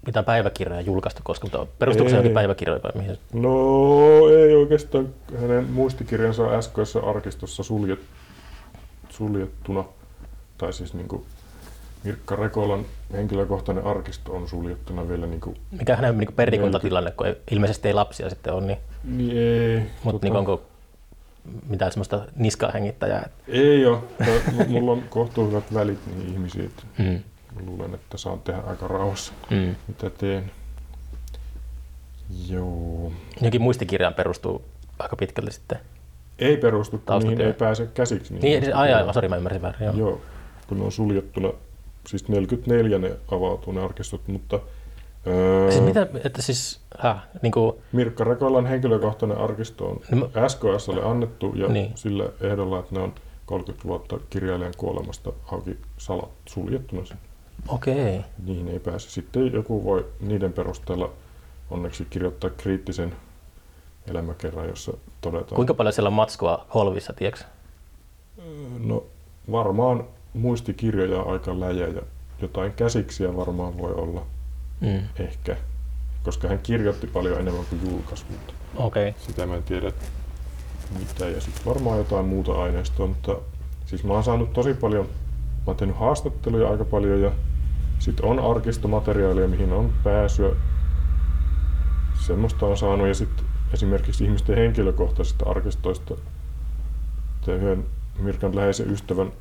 mitään päiväkirjoja julkaistu koskaan, mutta perustuuko se päiväkirjoihin vai mihin? No ei oikeastaan. Hänen muistikirjansa on äskeisessä arkistossa suljet, suljettuna. Tai siis niin kuin Mirkka Rekolan henkilökohtainen arkisto on suljettuna vielä niin kuin, Mikä hänen niinku perikuntatilanne, kun ei, ilmeisesti ei lapsia sitten ole, niin, niin ei, mutta niinku onko mitään semmoista niskahengittäjää? ei ole. [laughs] Mulla on kohtuu hyvät välit niihin ihmisiin. että Mm. Luulen, että saan tehdä aika rauhassa, Mm. mitä teen. Joo. Jokin muistikirjaan perustuu aika pitkälti sitten. Ei perustu, kun niihin ei pääse käsiksi. Niin, ai, muistikirjoihin. ai, sori, mä ymmärsin väärin. Joo. Joo, kun ne on suljettuna, siis 44 ne avautuu ne arkistot, mutta öö, Siis mitä, että siis, äh, niin kuin, Mirkka Rekolan henkilökohtainen arkisto on No mä- SKSlle annettu ja Niin. niin. sillä ehdolla, että ne on 30 vuotta kirjailijan kuolemasta auki salat suljettuna. sinne. okei. Niihin ei pääse. Sitten joku voi niiden perusteella onneksi kirjoittaa kriittisen elämäkerran, jossa todetaan, Kuinka paljon siellä on matskua Holvissa, tiedätkö? No varmaan muistikirjoja aika läjä ja jotain käsiksiä varmaan voi olla Mm. ehkä, koska hän kirjoitti paljon enemmän kuin julkaisi, mutta. Okay. sitä mä en tiedä mitä. Ja sitten varmaan jotain muuta aineistoa, mutta siis mä oon saanut tosi paljon, mä oon tehnyt haastatteluja aika paljon ja sitten on arkistomateriaalia, mihin on pääsyä. Semmoista on saanut ja sitten esimerkiksi ihmisten henkilökohtaisista arkistoista yhden Mirkan läheisen ystävän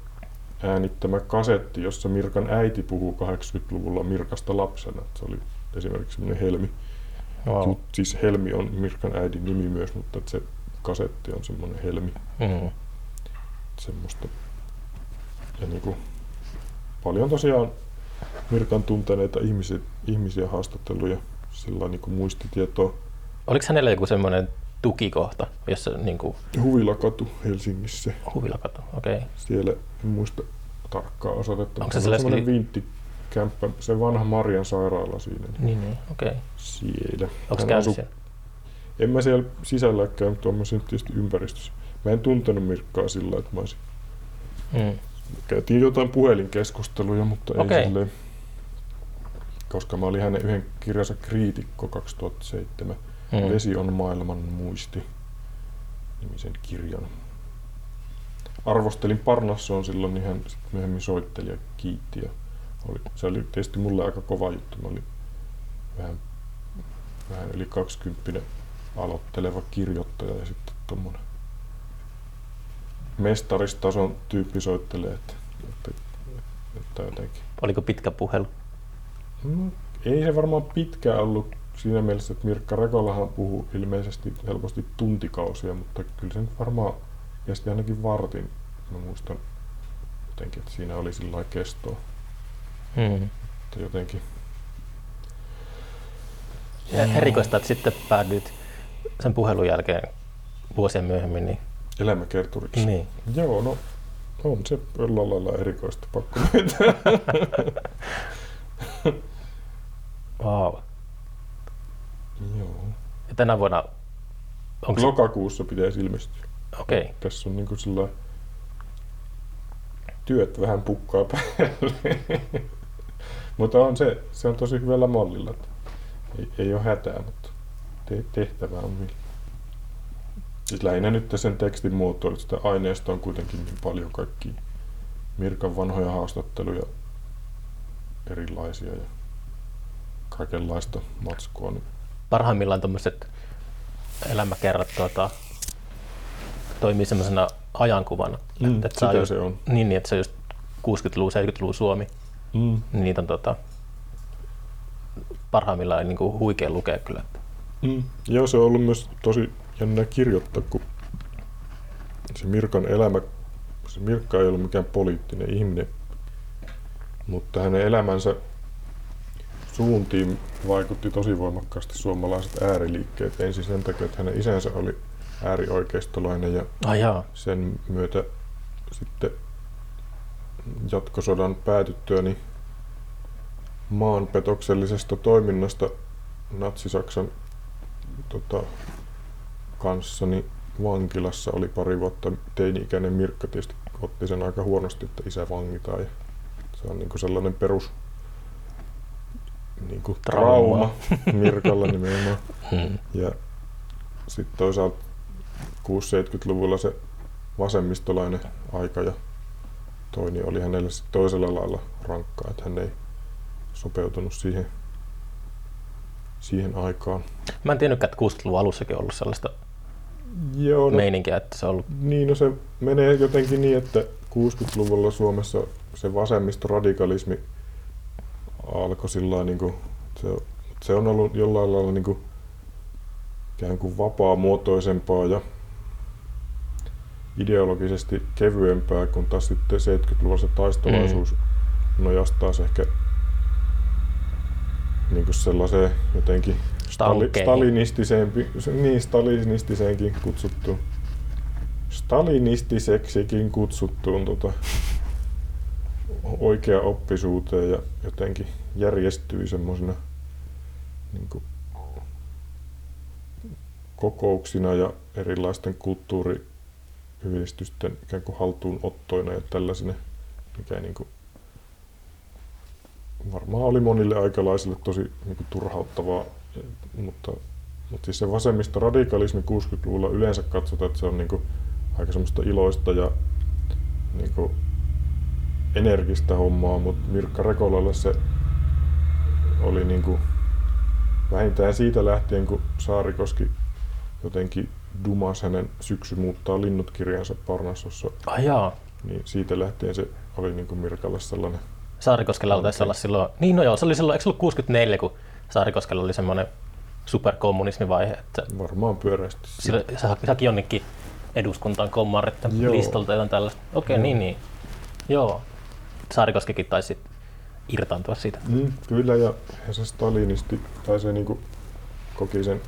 äänittämä kasetti, jossa Mirkan äiti puhuu 80-luvulla Mirkasta lapsena. Se oli esimerkiksi semmoinen Helmi. Wow. Mut siis Helmi on Mirkan äidin nimi myös, mutta se kasetti on semmoinen Helmi. Mm. Semmoista. Ja niinku, paljon tosiaan Mirkan tunteneita ihmisiä, ihmisiä haastatteluja, sillä niinku muistitietoa. Oliko hänellä joku semmoinen tukikohta, jossa niin kuin, Huvilakatu Helsingissä. huvilakatu? Okei. Okay. Siellä en muista tarkkaa osoitetta. Onko se sellainen- semmoinen vinttikämppä, se vanha Marian sairaala siinä. niin Niin. Okei. Okay. Siellä. Onko käynyt asui- siellä? En mä siellä sisällä käy, mutta olen siinä tietysti ympäristössä. Mä en tuntenut Mirkkaa sillä, että mä olisin. Mm. Käytiin jotain puhelinkeskusteluja, mutta ei Okei. silleen. Koska mä olin hänen yhden kirjansa kriitikko 2007. Mm. Vesi on maailman muisti nimisen kirjan. Arvostelin Parnassoon silloin, niin hän sit myöhemmin soitteli ja kiitti. Ja oli, se oli tietysti mulle aika kova juttu. Mä olin vähän, vähän yli 20 aloitteleva kirjoittaja ja sitten tuommoinen mestaristason tyyppi soittelee, että, että, että jotenkin. Oliko pitkä puhelu? No, ei se varmaan pitkään ollut siinä mielessä, että Mirkka Rekolahan puhuu ilmeisesti helposti tuntikausia, mutta kyllä se nyt varmaan kesti ainakin vartin. Mä muistan jotenkin, että siinä oli sillä lailla kestoa. Mm. Että jotenkin, Ja erikoista, että sitten päädyit sen puhelun jälkeen vuosien myöhemmin, niin, elämäkerturiksi. niin. Joo, no on se jollain lailla erikoista, pakko myöntää. Wow. Joo. Ja tänä vuonna, onko se, Lokakuussa pitäisi ilmestyä. okei, okay. Tässä on niinku sillä työt vähän pukkaa päälle. [laughs] mutta on se, se on tosi hyvällä mallilla. Ei, ei ole hätää, mutta te, tehtävä on vielä. Siis lähinnä nyt sen tekstin muotoilu, sitä aineistoa on kuitenkin niin paljon kaikki Mirkan vanhoja haastatteluja erilaisia ja kaikenlaista matskua. Niin parhaimmillaan tuommoiset elämäkerrat tuota, toimii semmoisena ajankuvana. Mm, että sitä saa just, se on. Niin, niin, että se on just 60-luvun, 70-luvun Suomi, Mm. niin niitä on tota, parhaimmillaan niin kuin huikea lukea kyllä. Mm. Joo, se on ollut myös tosi jännä kirjoittaa, kun se Mirkan elämä, se Mirkka ei ollut mikään poliittinen ihminen, mutta hänen elämänsä suuntiin vaikutti tosi voimakkaasti suomalaiset ääriliikkeet. Ensin sen takia, että hänen isänsä oli äärioikeistolainen ja jaa. sen myötä sitten jatkosodan päätyttyä niin maanpetoksellisesta toiminnasta Natsi-Saksan tota, kanssa niin vankilassa oli pari vuotta teini-ikäinen Mirkka tietysti otti sen aika huonosti, että isä vangitaan. Ja se on niinku sellainen perus niinku trauma [laughs] Mirkalla nimenomaan. Hmm. Ja sitten toisaalta 6-70-luvulla se vasemmistolainen aika ja toinen oli hänelle sit toisella lailla rankkaa, että hän ei sopeutunut siihen, siihen aikaan. Mä en tiennytkään, että 60-luvun alussakin on ollut sellaista Joo, no, meininkiä, että se on ollut... niin, no se menee jotenkin niin, että 60-luvulla Suomessa se vasemmistoradikalismi alkoi sillä niin kuin, se, se on ollut jollain lailla niin kuin, ikään kuin vapaa-muotoisempaa ja ideologisesti kevyempää, kun taas sitten 70-luvulla se taistolaisuus mm. nojasi taas ehkä niin kuin sellaiseen jotenkin stali, Tankkeihin. stalinistiseenpi, niin stalinistiseenkin kutsuttuun stalinistiseksikin kutsuttuun tota, oikea oppisuuteen ja jotenkin järjestyi semmoisena niin kokouksina ja erilaisten kulttuuriyhdistysten ikään kuin haltuunottoina ja tällaisina, mikä niin kuin varmaan oli monille aikalaisille tosi niin kuin turhauttavaa, mutta, mutta siis se vasemmista radikalismi 60-luvulla yleensä katsotaan, että se on niin kuin aika semmoista iloista ja niin kuin energistä hommaa, mutta Mirkka Rekolalle se oli niin kuin vähintään siitä lähtien, kun Saarikoski jotenkin dumas hänen syksy muuttaa linnut kirjansa Parnassossa, Ai jaa. niin siitä lähtien se oli niin kuin Mirkalle sellainen Saarikoskella taisi Okei. olla silloin... Niin no joo, se oli silloin, eikö se ollut 64, kun Saarikoskella oli semmoinen superkommunismivaihe, että varmaan pyöreästi. silloin se haki, jonnekin eduskuntaan kommaritten Joo. listolta jotain tällaista. Okei, Joo. niin niin. Joo. Saarikoskikin taisi irtaantua siitä. Mm, kyllä, ja, ja se stalinisti, tai se niinku koki sen,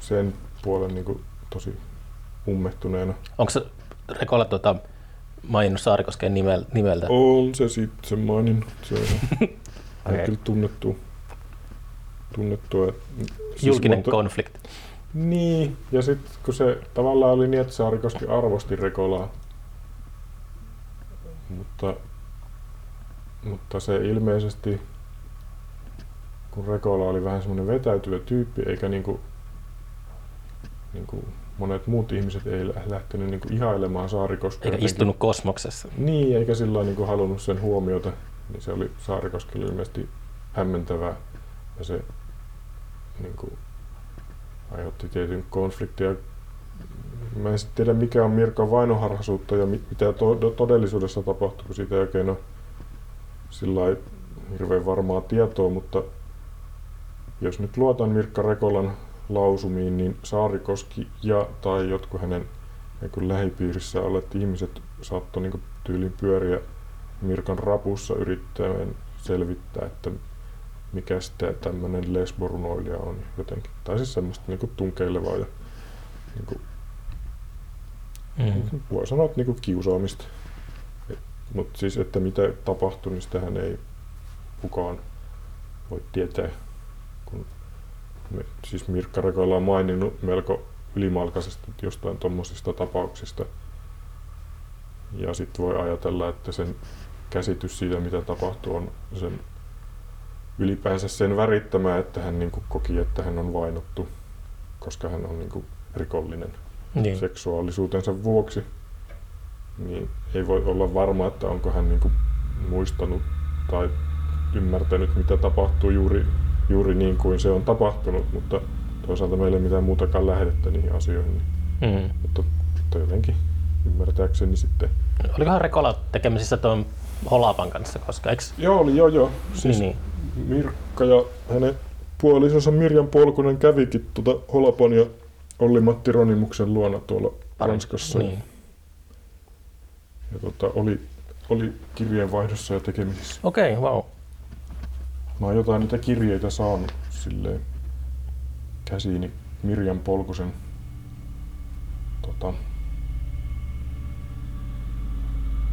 sen puolen niinku tosi ummehtuneena. Onko se Rekola tota, maininnut Saarikosken nimel, nimeltä? On se sitten maininnut. Se on [laughs] Okei. kyllä tunnettu. tunnettua. Siis, Julkinen mutta- konflikti. Niin, ja sitten kun se tavallaan oli niin, että Saarikoski arvosti Rekolaa, mutta, mutta se ilmeisesti, kun Rekola oli vähän semmoinen vetäytyvä tyyppi, eikä niinku, niinku monet muut ihmiset ei lä- lähtenyt niinku ihailemaan Saarikoskea. Eikä jotenkin- istunut kosmoksessa. Niin, eikä sillä niin kuin halunnut sen huomiota, niin se oli Saarikoskelle ilmeisesti hämmentävää. Ja se niin kuin, aiheutti tietyn konfliktia. Mä en tiedä mikä on Mirkan vainoharhaisuutta ja mi- mitä to- todellisuudessa tapahtuu, kun siitä ei oikein ole sillä lailla hirveän varmaa tietoa, mutta jos nyt luotan Mirkka Rekolan lausumiin, niin Saarikoski ja tai jotkut hänen kun lähipiirissä olleet ihmiset saattoi niin tyylin pyöriä Mirkan rapussa yrittäen selvittää, että mikä sitten tämmöinen lesborunoilija on jotenkin. Tai siis semmoista niin tunkeilevaa ja niin kuin, Mm. voi sanoa, että niin kiusaamista. Mutta siis, että mitä tapahtui, niin sitähän ei kukaan voi tietää. Kun me, siis Mirkka Rekola on maininnut melko ylimalkaisesti jostain tuommoisista tapauksista. Ja sitten voi ajatella, että sen käsitys siitä, mitä tapahtuu, on sen ylipäänsä sen värittämä, että hän niin koki, että hän on vainottu, koska hän on niin rikollinen Niin. seksuaalisuutensa vuoksi, niin ei voi olla varma, että onko hän niin muistanut tai ymmärtänyt, mitä tapahtuu juuri, juuri niin kuin se on tapahtunut, mutta toisaalta meillä ei mitään muutakaan lähdettä niihin asioihin. Niin, Mm. mutta, mutta jotenkin ymmärtääkseni sitten. Olikohan Rekola tekemisissä tuon Holapan kanssa, koska eikö? Joo, oli joo joo. Siis Niin, niin. Mirkka ja hänen puolisonsa Mirjan Polkunen kävikin tuota Holapan ja Olli-Matti Ronimuksen luona tuolla Pari- Ranskassa. Niin. Ja tota, oli, oli kirjeenvaihdossa ja tekemisissä. Okei, okay, wow. mä oon jotain niitä kirjeitä saanut silleen käsiini Mirjan Polkusen tota,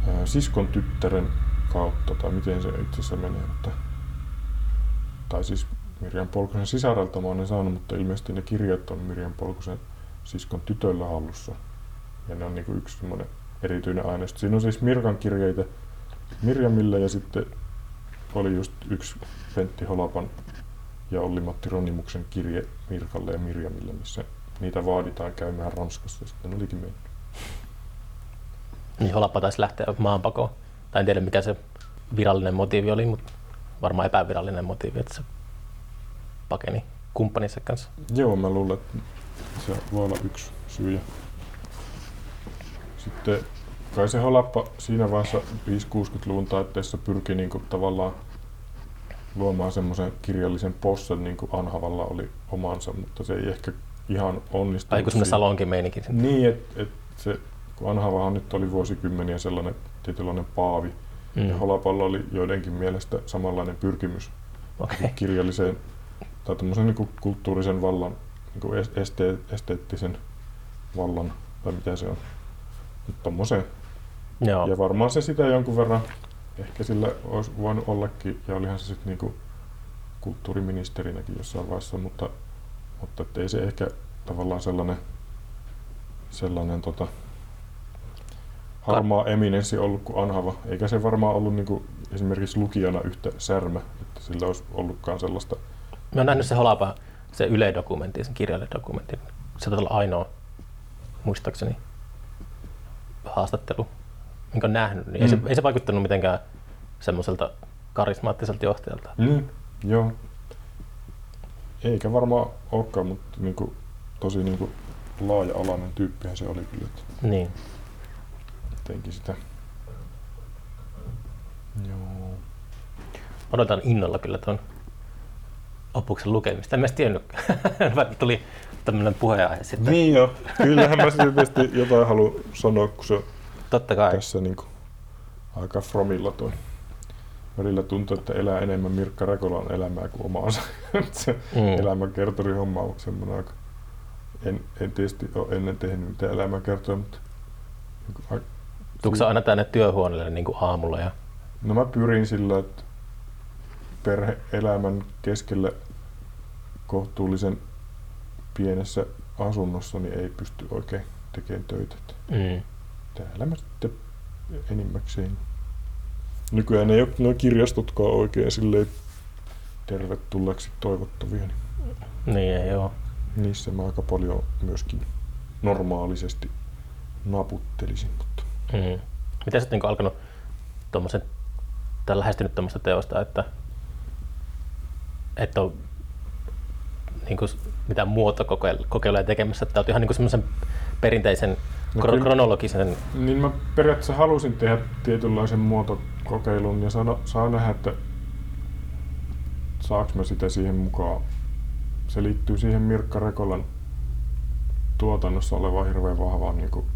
ää, siskon tyttären kautta, tai miten se itse asiassa menee, mutta, tai siis Mirjan Polkusen sisarelta mä oon ne saanut, mutta ilmeisesti ne kirjat on Mirjan Polkusen siskon tytöllä hallussa. Ja ne on niinku yksi semmoinen erityinen aineisto. Siinä on siis Mirkan kirjeitä Mirjamille ja sitten oli just yksi Pentti Holapan ja Olli-Matti Ronimuksen kirje Mirkalle ja Mirjamille, missä niitä vaaditaan käymään Ranskassa. Sitten olikin mennyt. Niin Holappa taisi lähteä maanpakoon. Tai en tiedä mikä se virallinen motiivi oli, mutta varmaan epävirallinen motiivi, että se pakeni kumppaninsa kanssa. Joo, mä luulen, että se voi olla yksi syy. Sitten kai se Holappa siinä vaiheessa 5-60-luvun taitteessa pyrki niin kuin tavallaan luomaan semmoisen kirjallisen possen, niin kuin Anhavalla oli omansa, mutta se ei ehkä ihan onnistunut. Tai joku semmoinen siinä. salonkin meininki. Niin, että et se, kun Anhavahan nyt oli vuosikymmeniä sellainen tietynlainen paavi, mm. ja. Holapalla oli joidenkin mielestä samanlainen pyrkymys Okei. kirjalliseen tai tämmöisen niin kulttuurisen vallan, niin kuin este, esteettisen vallan, tai mitä se on. Tommoseen. Joo. Ja varmaan se sitä jonkun verran, ehkä sillä olisi voinut ollakin, ja olihan se sitten niin kulttuuriministerinäkin jossain vaiheessa, mutta, mutta ei se ehkä tavallaan sellainen, sellainen tota, harmaa eminenssi ollut kuin Anhava, eikä se varmaan ollut niin kuin esimerkiksi lukijana yhtä särmä, että sillä olisi ollutkaan sellaista Mä oon nähnyt se Holapa, se Yle-dokumentti, sen kirjallinen dokumentti. Se olla ainoa, muistaakseni, haastattelu, minkä on nähnyt. Niin ei, se, Mm. ei se vaikuttanut mitenkään semmoiselta karismaattiselta johtajalta. Mm, joo. Eikä varmaan olekaan, mutta niin kuin, tosi niin kuin, laaja-alainen tyyppihän se oli kyllä, että Niin. teinkin sitä. Joo. Odotan innolla kyllä tuon opuksen lukemista. En mä vaikka [laughs] tuli tämmöinen puheenaihe sitten. Niin jo. Kyllähän mä tietysti jotain haluan sanoa, kun se Totta kai. tässä niin kuin, aika fromilla toi. Välillä tuntuu, että elää enemmän Mirkka Rekolan elämää kuin omaansa. [laughs] se Mm. elämänkertori homma on semmoinen aika... En, en tietysti ole ennen tehnyt mitään elämänkertoja, mutta... niin kuin ai- Tuutko sä aina tänne työhuoneelle niin kuin aamulla? Ja... No mä pyrin sillä, että perhe-elämän keskellä kohtuullisen pienessä asunnossa niin ei pysty oikein tekemään töitä. Että Mm. Täällä mä sitten enimmäkseen. Nykyään ei ole nuo kirjastotkaan oikein silleen tervetulleeksi toivottavia, niin Niin ei oo. niissä mä aika paljon myöskin normaalisesti naputtelisin. Mutta Mm. Miten sä oot niin alkanut tuommoisen, tai lähestynyt tuommoista teosta, että et ole niin kuin, mitään muotokokeiluja tekemässä, että oot ihan niin semmoisen perinteisen No no, kronologisen, Niin mä periaatteessa halusin tehdä tietynlaisen muotokokeilun ja saa, saa nähdä, että saaks mä sitä siihen mukaan. Se liittyy siihen Mirkka Rekolan tuotannossa olevaan hirveän vahvaan niin kuin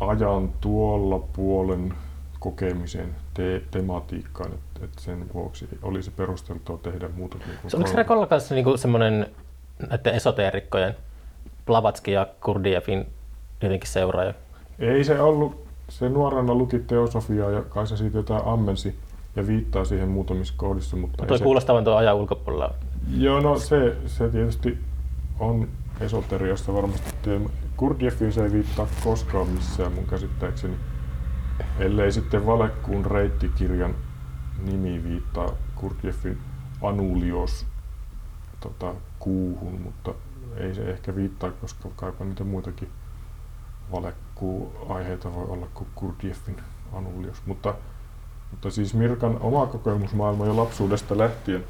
ajan tuolla puolen kokemiseen, te- tematiikkaan, että et sen vuoksi oli se perusteltua tehdä muuta kuin Se oliko Rekolla kanssa niinku semmoinen näiden esoteerikkojen Blavatsky ja Kurdievin jotenkin seuraaja? Ei se ollut, se nuorena luki teosofiaa ja kai se siitä jotain ammensi ja viittaa siihen muutamissa kohdissa, mutta Tuo ei se, kuulostavan tuon ajan ulkopuolella. Joo, no se, se tietysti on esoteriasta varmasti teema. Kurdjeffin se ei viittaa koskaan missään mun käsittääkseni, ellei sitten Valekuun reittikirjan nimi viittaa Kurdjeffin Anulios tota, kuuhun, mutta ei se ehkä viittaa, koska kaipa niitä muitakin valekuu-aiheita voi olla kuin Kurdjeffin Anulios. Mutta, mutta siis Mirkan oma kokemusmaailma jo lapsuudesta lähtien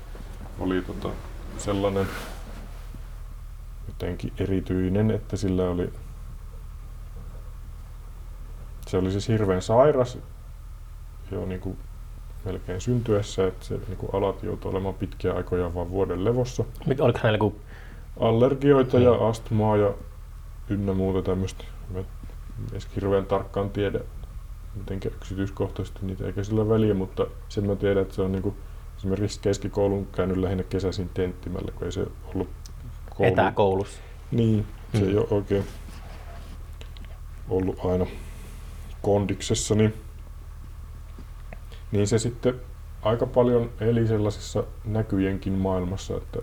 oli tota, sellainen jotenkin erityinen, että sillä oli se oli siis hirveän sairas jo niin kuin melkein syntyessä, että se niin kuin alat joutui olemaan pitkiä aikoja vain vuoden levossa. Mik- Oliko hänellä joku, Allergioita Mm. ja astmaa ja ynnä muuta tämmöistä. Mä en edes hirveän tarkkaan tiedä miten yksityiskohtaisesti niitä eikä sillä väliä, mutta sen mä tiedän, että se on niinku esimerkiksi keskikoulun käynyt lähinnä kesäisin tenttimällä, kun ei se ollut koulu. Etäkoulussa. Niin, se Mm. ei ole oikein ollut aina kondiksessa, niin, niin se sitten aika paljon eli sellaisessa näkyjenkin maailmassa, että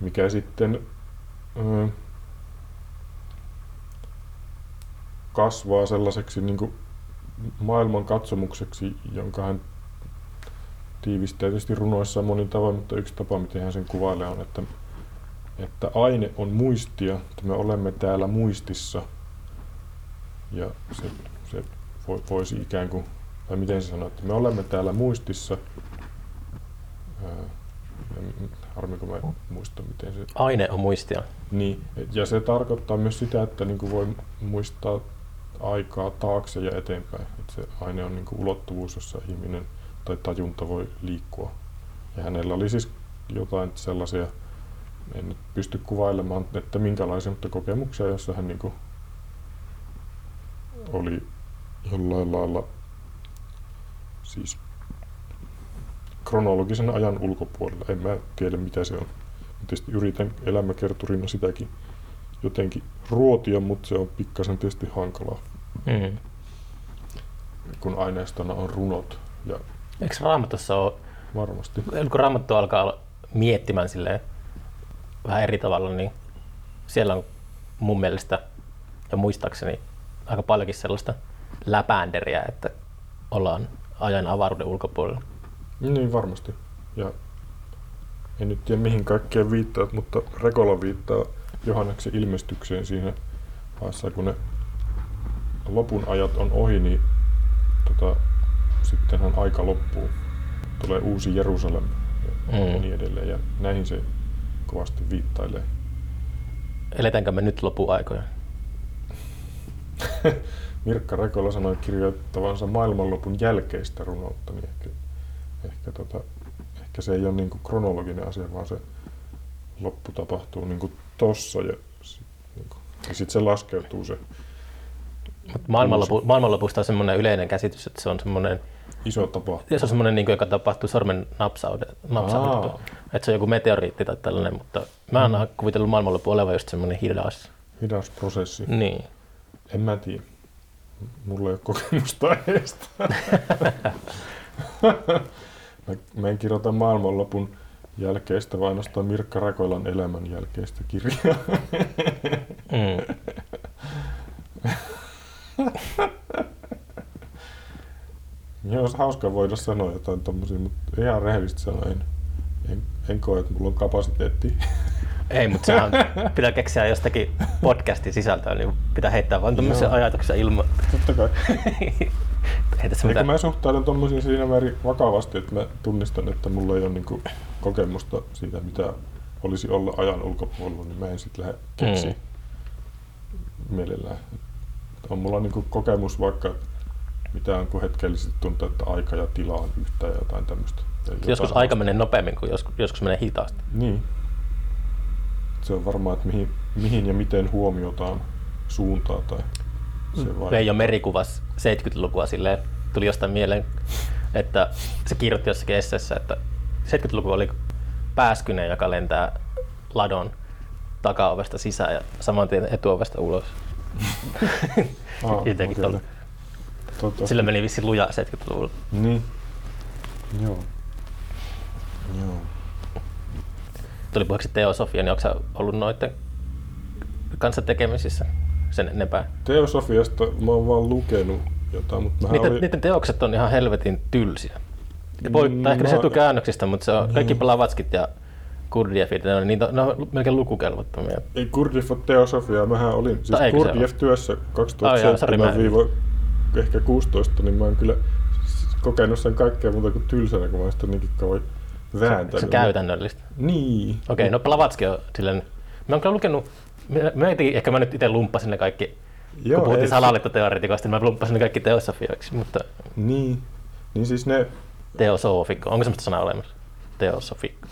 mikä sitten ö, kasvaa sellaiseksi niin kuin maailman katsomukseksi, jonka hän tiivistää tietysti runoissaan monin tavoin, mutta yksi tapa, miten hän sen kuvailee, on, että, että aine on muistia, että me olemme täällä muistissa. Ja se, se vo- voisi ikään kuin, tai miten se sanoo, että me olemme täällä muistissa. Harmi, kun mä en muista, miten se Aine on muistia. niin, ja se tarkoittaa myös sitä, että niin voi muistaa aikaa taakse ja eteenpäin. Et se aine on niin ulottuvuus, jossa ihminen tai tajunta voi liikkua. Ja hänellä oli siis jotain sellaisia, en nyt pysty kuvailemaan, että minkälaisia, mutta kokemuksia, joissa hän niin oli jollain lailla siis kronologisen ajan ulkopuolella. En mä tiedä, mitä se on. Tietysti yritän elämäkerturina sitäkin jotenkin ruotia, mutta se on pikkasen tietysti hankalaa, Mm. kun aineistona on runot. Ja Eikö Raamatussa ole, varmasti. kun Raamattu alkaa miettimään silleen vähän eri tavalla, niin siellä on mun mielestä ja muistaakseni aika paljonkin sellaista läpäänderiä, että ollaan ajan avaruuden ulkopuolella. Niin varmasti. Ja en nyt tiedä mihin kaikkeen viittaat, mutta Rekola viittaa Johanneksen ilmestykseen siinä vaiheessa, kun ne lopun ajat on ohi, niin tota, sittenhän aika loppuu. Tulee uusi Jerusalem ja Mm. niin edelleen. Ja näihin se kovasti viittailee. Eletäänkö me nyt lopuaikoja? [laughs] Mirkka Rekola sanoi kirjoittavansa maailmanlopun jälkeistä runoutta, niin ehkä, ehkä, tota, ehkä se ei ole niin kuin kronologinen asia, vaan se loppu tapahtuu niin kuin tossa ja, sit, niin kuin, ja sitten se laskeutuu se Mut Maailmanlopu, maailmanlopusta on semmoinen yleinen käsitys, että se on semmoinen, iso tapahtuma. se on semmoinen niin joka tapahtuu sormen napsaude, napsaudetta. Että se on joku meteoriitti tai tällainen, mutta mä oon kuvitellut maailmanloppu olevan just semmoinen hidas. Hidas prosessi. Niin. En mä tiedä. Mulla ei ole kokemusta aiheesta. [laughs] mä, mä en kirjoita maailmanlopun jälkeistä, vaan ainoastaan Mirkka Rakoilan elämän jälkeistä kirjaa. Mm. Niin olisi hauska voida sanoa jotain tommosia, mutta ihan rehellisesti sanoen en, en koe, että mulla on kapasiteetti. Ei, mutta sehän [laughs] pitää keksiä jostakin podcastin sisältöä, niin pitää heittää vaan tämmöisiä Joo. ajatuksia ilman. Totta kai. [laughs] Ei tässä Eikä mitään. mä suhtaudun tommosiin siinä määrin vakavasti, että mä tunnistan, että mulla ei ole niinku kokemusta siitä, mitä olisi olla ajan ulkopuolella, niin mä en sitten lähde keksiä Mm. mielellään. On mulla niinku kokemus vaikka, mitä on, kun hetkellisesti tuntuu, että aika ja tila on yhtä ja jotain tämmöistä. Joskus aika menee nopeammin kuin joskus, joskus menee hitaasti. Niin. Se on varmaan, että mihin, mihin ja miten huomiotaan suuntaa tai se vai... Veijo Meri kuvasi 70-lukua silleen, tuli jostain mieleen, että se kirjoitti jossakin esseessä, että 70-luku oli pääskynen, joka lentää ladon takaovesta sisään ja saman tien etuovesta ulos. [laughs] Aa, Jotenkin okei. tuolla. Tota, Sillä meni vissi luja 70-luvulla. Niin. Joo. Joo. Tuli puheeksi teosofia, niin onko ollut noiden kanssa tekemisissä sen enempää? Teosofiasta mä oon vaan lukenut jotain, mutta Niiden, oli... niiden teokset on ihan helvetin tylsiä. Ja voi, Mm, tai ehkä ne mä- käännöksistä, mutta se on, Niin. kaikki Blavatskit ja Kurdiefit, ne on, niitä, ne on melkein lukukelvottomia. Ei Gurdjieff ole teosofiaa, mähän olin siis se Gurdjieff työssä Ai jaa, sori, mä en- 2007-ehkä 16, niin mä oon kyllä kokenut sen kaikkea muuta kuin tylsänä, kun mä oon sitä niinkin kauan vääntänyt. Se käytännöllistä. Niin. Okei, no Blavatski on silleen, mä oon kyllä lukenut, mä, mä ehkä mä nyt itse lumppasin ne kaikki, Joo, kun puhuttiin ei- salaliittoteoreetikoista, niin mä lumppasin ne kaikki teosofioiksi, mutta Niin. Niin siis ne, teosofikko, onko semmoista sanaa olemassa? Teosofikko.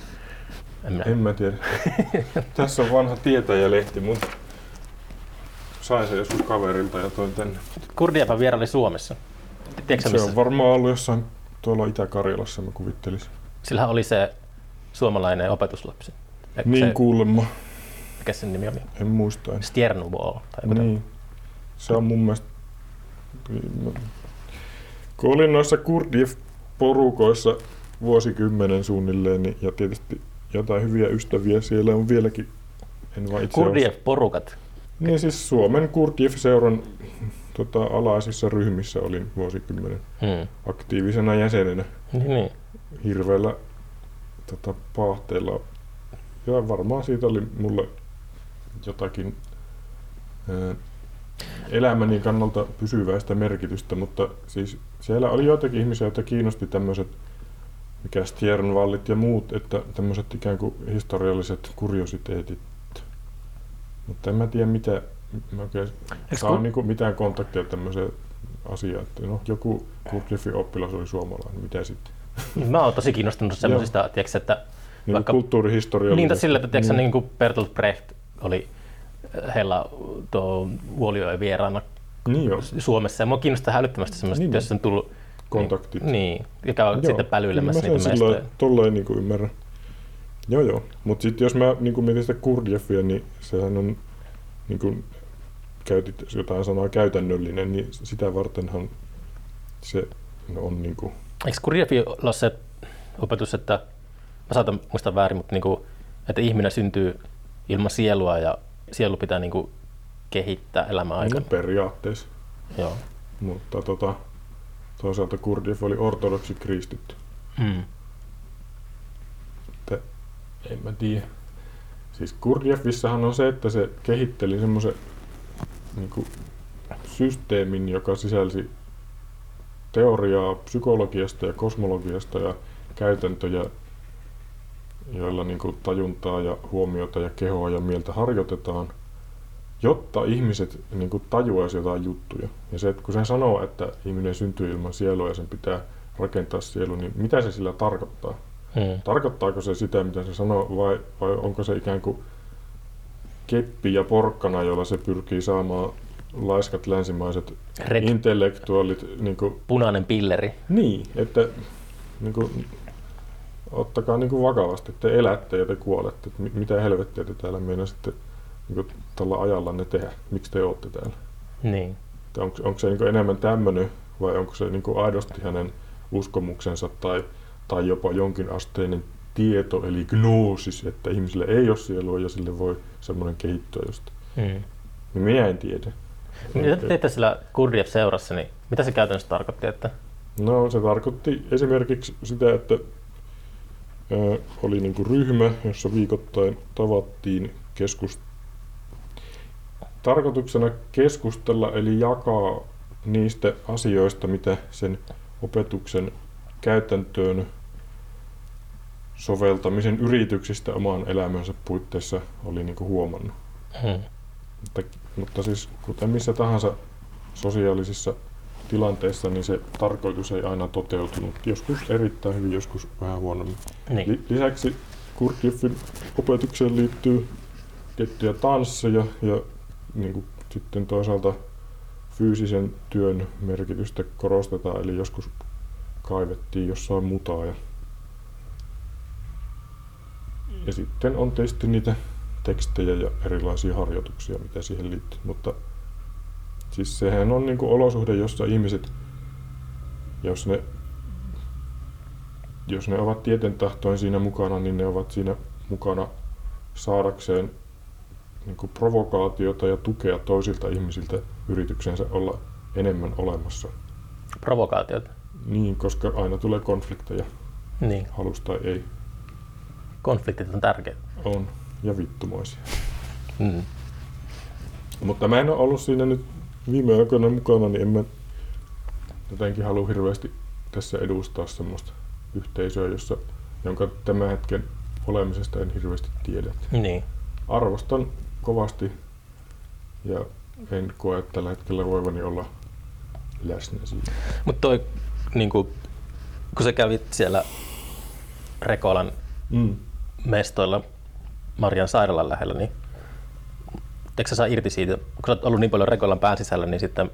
En minä. en mä tiedä. [laughs] Tässä on vanha tietäjälehti, mutta sain sen joskus kaverilta ja toin tänne. Kurdiefan vieraili Suomessa. Tiedätkö Se missä? on varmaan ollut jossain tuolla Itä-Karjalassa mä kuvittelisin. Sillähän oli se suomalainen opetuslapsi. Eikö Niin se, kuulemma, mikä sen nimi oli? en muista. En. Stjernobol. Tai joku Niin. Se on mun mielestä... Kun olin noissa kurdif-porukoissa vuosikymmenen suunnilleen, niin, ja tietysti jotain hyviä ystäviä siellä on vieläkin. En vaan itse Kurdiev-porukat. Niin siis Suomen Kurdif-seuran tota, alaisissa ryhmissä olin vuosikymmenen Hmm. aktiivisena jäsenenä Niin, niin. Hirveällä tota, paahteella. Ja varmaan siitä oli mulle jotakin ää, elämäni kannalta pysyväistä merkitystä, mutta siis siellä oli joitakin ihmisiä, joita kiinnosti tämmöiset mikä Stjernvallit ja muut, että tämmöiset ikään kuin historialliset kuriositeetit. Mutta en mä tiedä mitä, mä oikein saa kun- niinku mitään kontaktia tämmöiseen asiaan. Että no, joku Kurdifin oppilas oli suomalainen, mitä sitten? Mä oon tosi kiinnostunut semmoisista, tiedätkö, että Niin Vaikka- kulttuurihistoriallisesti. Niin, sillä, että tiedätkö, Niin. niin kuin Bertolt Brecht oli äh, heillä tuo Vuolijoen vieraana Niin joo, Suomessa. Ja mua kiinnostaa hälyttömästi semmoista, Niin, niin, jos on tullut kontaktit. Niin, niin joka on Joo, sitten pälyilemässä mä niitä mestoja. tolleen niin ymmärrän. Joo joo, mutta sitten jos mä niin mietin sitä Kurdiefia, niin sehän on, niin kuin käytit jotain sanaa käytännöllinen, niin sitä vartenhan se on niin kuin, Eikö Kurjefi ole se opetus, että mä saatan muistaa väärin, mutta niin kuin, että ihminen syntyy ilman sielua ja sielu pitää niin kuin kehittää elämän no, aikana. periaatteessa. Joo. Mutta tota, toisaalta Kurdief oli ortodoksi kristitty. Mm. että en mä tiedä. Siis Kurdiefissahan on se, että se kehitteli semmoisen niin systeemin, joka sisälsi teoriaa psykologiasta ja kosmologiasta ja käytäntöjä, joilla niin kuin tajuntaa ja huomiota ja kehoa ja mieltä harjoitetaan, jotta ihmiset niin kuin tajuaisi jotain juttuja. Ja se, että kun se sanoo, että ihminen syntyy ilman sielua ja sen pitää rakentaa sielu, niin mitä se sillä tarkoittaa? Mm. Tarkoittaako se sitä, mitä se sanoo, vai, vai onko se ikään kuin keppi ja porkkana, jolla se pyrkii saamaan laiskat länsimaiset Red. intellektuaalit niin kuin, Punainen pilleri. niin, että niin kuin, ottakaa niin kuin vakavasti, että te elätte ja te kuolette. Että mi- mitä helvettiä te täällä meinasitte niin kuin, tällä ajallanne tehdä? Miksi te olette täällä? Niin. Että onko, onko se niin kuin enemmän tämmöinen vai onko se niin kuin aidosti hänen uskomuksensa tai, tai jopa jonkin asteinen tieto eli gnoosis, että ihmisille ei ole sielua ja sille voi semmoinen kehittyä jostain. Mm. Niin minä en tiedä. Mitä te teitte sillä Kurdiev-seurassa, niin mitä se käytännössä tarkoitti? Että... No se tarkoitti esimerkiksi sitä, että oli niin kuin ryhmä, jossa viikoittain tavattiin keskus... tarkoituksena keskustella eli jakaa niistä asioista, mitä sen opetuksen käytäntöön soveltamisen yrityksistä oman elämänsä puitteissa oli niin kuin huomannut. Mm. Mutta, mutta siis kuten missä tahansa sosiaalisissa tilanteissa, niin se tarkoitus ei aina toteutunut. Joskus erittäin hyvin, joskus vähän huonommin. Niin. Li- lisäksi Kurkieffin opetukseen liittyy tiettyjä tansseja ja niin kuin sitten toisaalta fyysisen työn merkitystä korostetaan, eli joskus kaivettiin jossain mutaa. Ja, ja sitten on tietysti niitä tekstejä ja erilaisia harjoituksia, mitä siihen liittyy. Mutta siis sehän on niin kuin olosuhde, jossa ihmiset, jos ne, jos ne ovat tieten tahtoin siinä mukana, niin ne ovat siinä mukana saadakseen niin kuin provokaatiota ja tukea toisilta ihmisiltä yrityksensä olla enemmän olemassa. Provokaatiot. Niin, koska aina tulee konflikteja, Niin. halusta ei, Konfliktit on tärkeitä. on ja vittumoisia. Mm. Mutta mä en ole ollut siinä nyt viime aikoina mukana, niin en mä jotenkin halua hirveästi tässä edustaa semmoista yhteisöä, jossa, jonka tämän hetken olemisesta en hirveästi tiedä. Niin. Arvostan kovasti ja en koe tällä hetkellä voivani olla läsnä siinä. Mutta toi, niin kun, kun sä kävit siellä Rekolan Mm. mestoilla Marian sairaalan lähellä, niin eikö sä saa irti siitä, kun sä oot ollut niin paljon Rekolan pään sisällä, niin sitten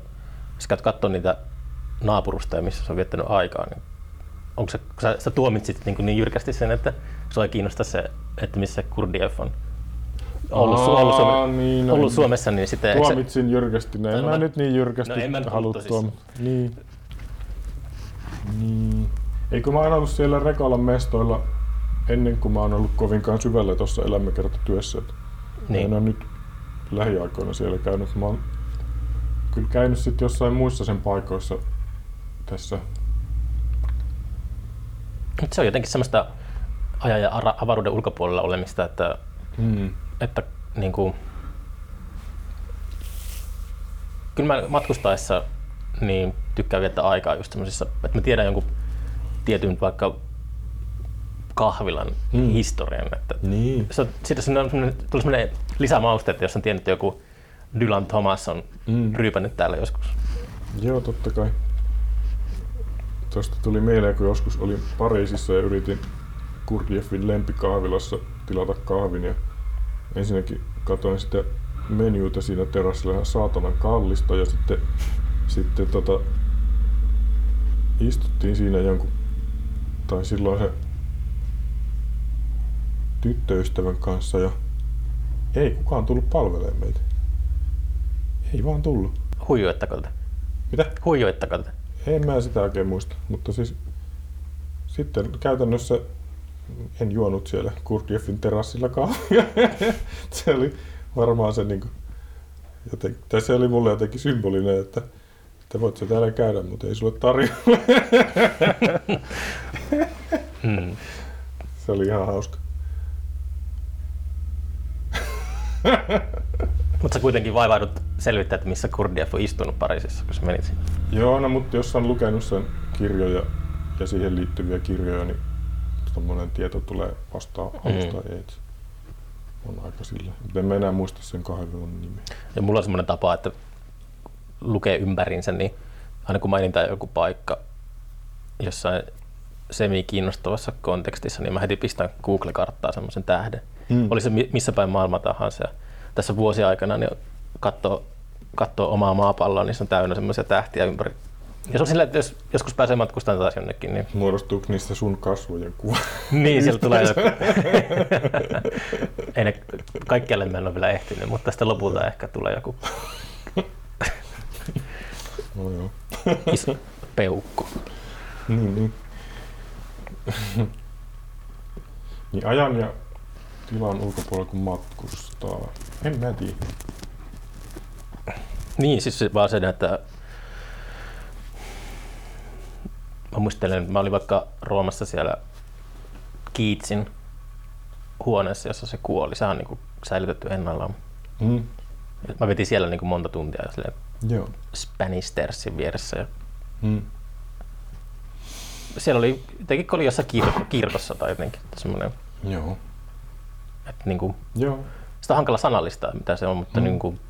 sä käyt katsoa niitä naapurustoja, missä sä oot viettänyt aikaa, niin onko se, kun sä, sä tuomitsit niin, niin jyrkästi sen, että sua ei kiinnosta se, että missä Kurdiev on ollut, Aa, ollut, Suome, niin, no, ollut Suomessa, niin sitten... Tuomitsin se, jyrkästi, no en mä, mä nyt niin jyrkästi no, en mä halua tuomita. Niin. niin. Eikö mä oon ollut siellä Rekalan mestoilla ennen kuin mä oon ollut kovinkaan syvällä tuossa elämäkertatyössä. Niin. En ole nyt lähiaikoina siellä käynyt. Mä oon kyllä käynyt sitten jossain muissa sen paikoissa tässä. Se on jotenkin semmoista ajan ja avaruuden ulkopuolella olemista, että, hmm. että niin kuin, kyllä mä matkustaessa niin tykkään viettää aikaa just semmoisissa, että mä tiedän jonkun tietyn vaikka kahvilan mm. historian. Että niin. se, siitä on tuli sellainen lisämauste, että jos on tiennyt, että joku Dylan Thomas on mm. ryypännyt täällä joskus. Joo, totta kai. Tuosta tuli mieleen, kun joskus olin Pariisissa ja yritin Kurdieffin lempikahvilassa tilata kahvin ja ensinnäkin katsoin sitä menyuta siinä terassilla ihan saatanan kallista ja sitten, sitten tota, istuttiin siinä jonkun, tai silloin se tyttöystävän kanssa ja ei kukaan tullut palvelemaan meitä. Ei vaan tullut. Huijoittako te? Mitä? Huijoittako te? En mä sitä oikein muista, mutta siis sitten käytännössä en juonut siellä Kurdieffin terassilla kahvia. [laughs] se oli varmaan se niin kuin, joten, tai se oli mulle jotenkin symbolinen, että, että voit sä täällä käydä, mutta ei sulle tarjolla. [laughs] mm. Se oli ihan hauska. [laughs] mutta sä kuitenkin vaivaudut selvittää, että missä Kurdiev on istunut Pariisissa, kun sä menit sinne. Joo, no mutta jos on lukenut sen kirjoja ja siihen liittyviä kirjoja, niin tuommoinen tieto tulee vastaan alusta mm. ei. On aika sillä. Mutta en mä enää muista sen kahden nimeä. Ja mulla on semmoinen tapa, että lukee ympärinsä, niin aina kun mainitaan joku paikka jossain semi-kiinnostavassa kontekstissa, niin mä heti pistän Google-karttaa semmoisen tähden. Mm. Oli se missä päin maailma tahansa. Ja tässä vuosi aikana niin katsoo, katsoo omaa maapalloa, niin se on täynnä semmoisia tähtiä ympäri. Ja se on sillä, että jos joskus pääsee matkustamaan taas jonnekin, niin... Muodostuuko niistä sun kasvojen kuva? [laughs] niin, sieltä tulee joku. [laughs] Ei ne kaikkialle mä en ole vielä ehtinyt, mutta tästä lopulta ehkä tulee joku... no joo. [laughs] Iso peukku. niin, niin. niin ajan ja tilan ulkopuolella kun matkustaa. En mä tiedä. Niin, siis vaan se, että mä muistelen, mä olin vaikka Roomassa siellä Kiitsin huoneessa, jossa se kuoli. Sehän on niin kuin säilytetty ennallaan. Mm. Mä vetin siellä niin kuin monta tuntia Joo. Spanish vieressä. Ja mm. Siellä oli, jotenkin oli jossain kirko, kirkossa tai jotenkin semmoinen. Joo. Että niin kuin, Joo. Sitä on hankala sanallistaa, mitä se on, mutta mm. niin kuin,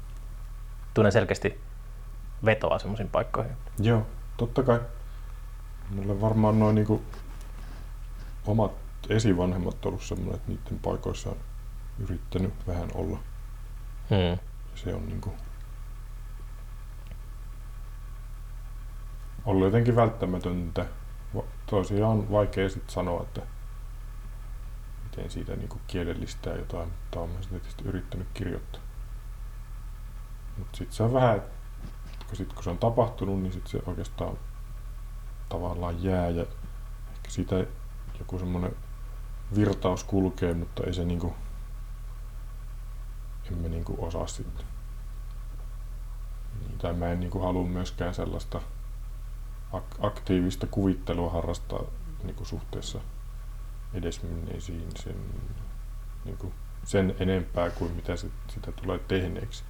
tunnen selkeästi vetoa semmoisiin paikkoihin. Joo, totta kai. Mulle varmaan noin niin omat esivanhemmat ollut semmoinen, että niiden paikoissa on yrittänyt vähän olla. Hmm. Se on niin kuin ollut jotenkin välttämätöntä. Toisiaan on vaikea sitten sanoa, että miten siitä niin kuin kielellistää jotain, mutta olen tietysti yrittänyt kirjoittaa. Mutta sitten se on vähän, kun, sit, kun se on tapahtunut, niin sitten se oikeastaan tavallaan jää ja ehkä siitä joku semmoinen virtaus kulkee, mutta ei se niinku, emme niinku osaa sitten. Niin, tai mä en niinku halua myöskään sellaista aktiivista kuvittelua harrastaa niinku suhteessa edesmenneisiin sen, niinku, sen enempää kuin mitä sit, sitä tulee tehneeksi.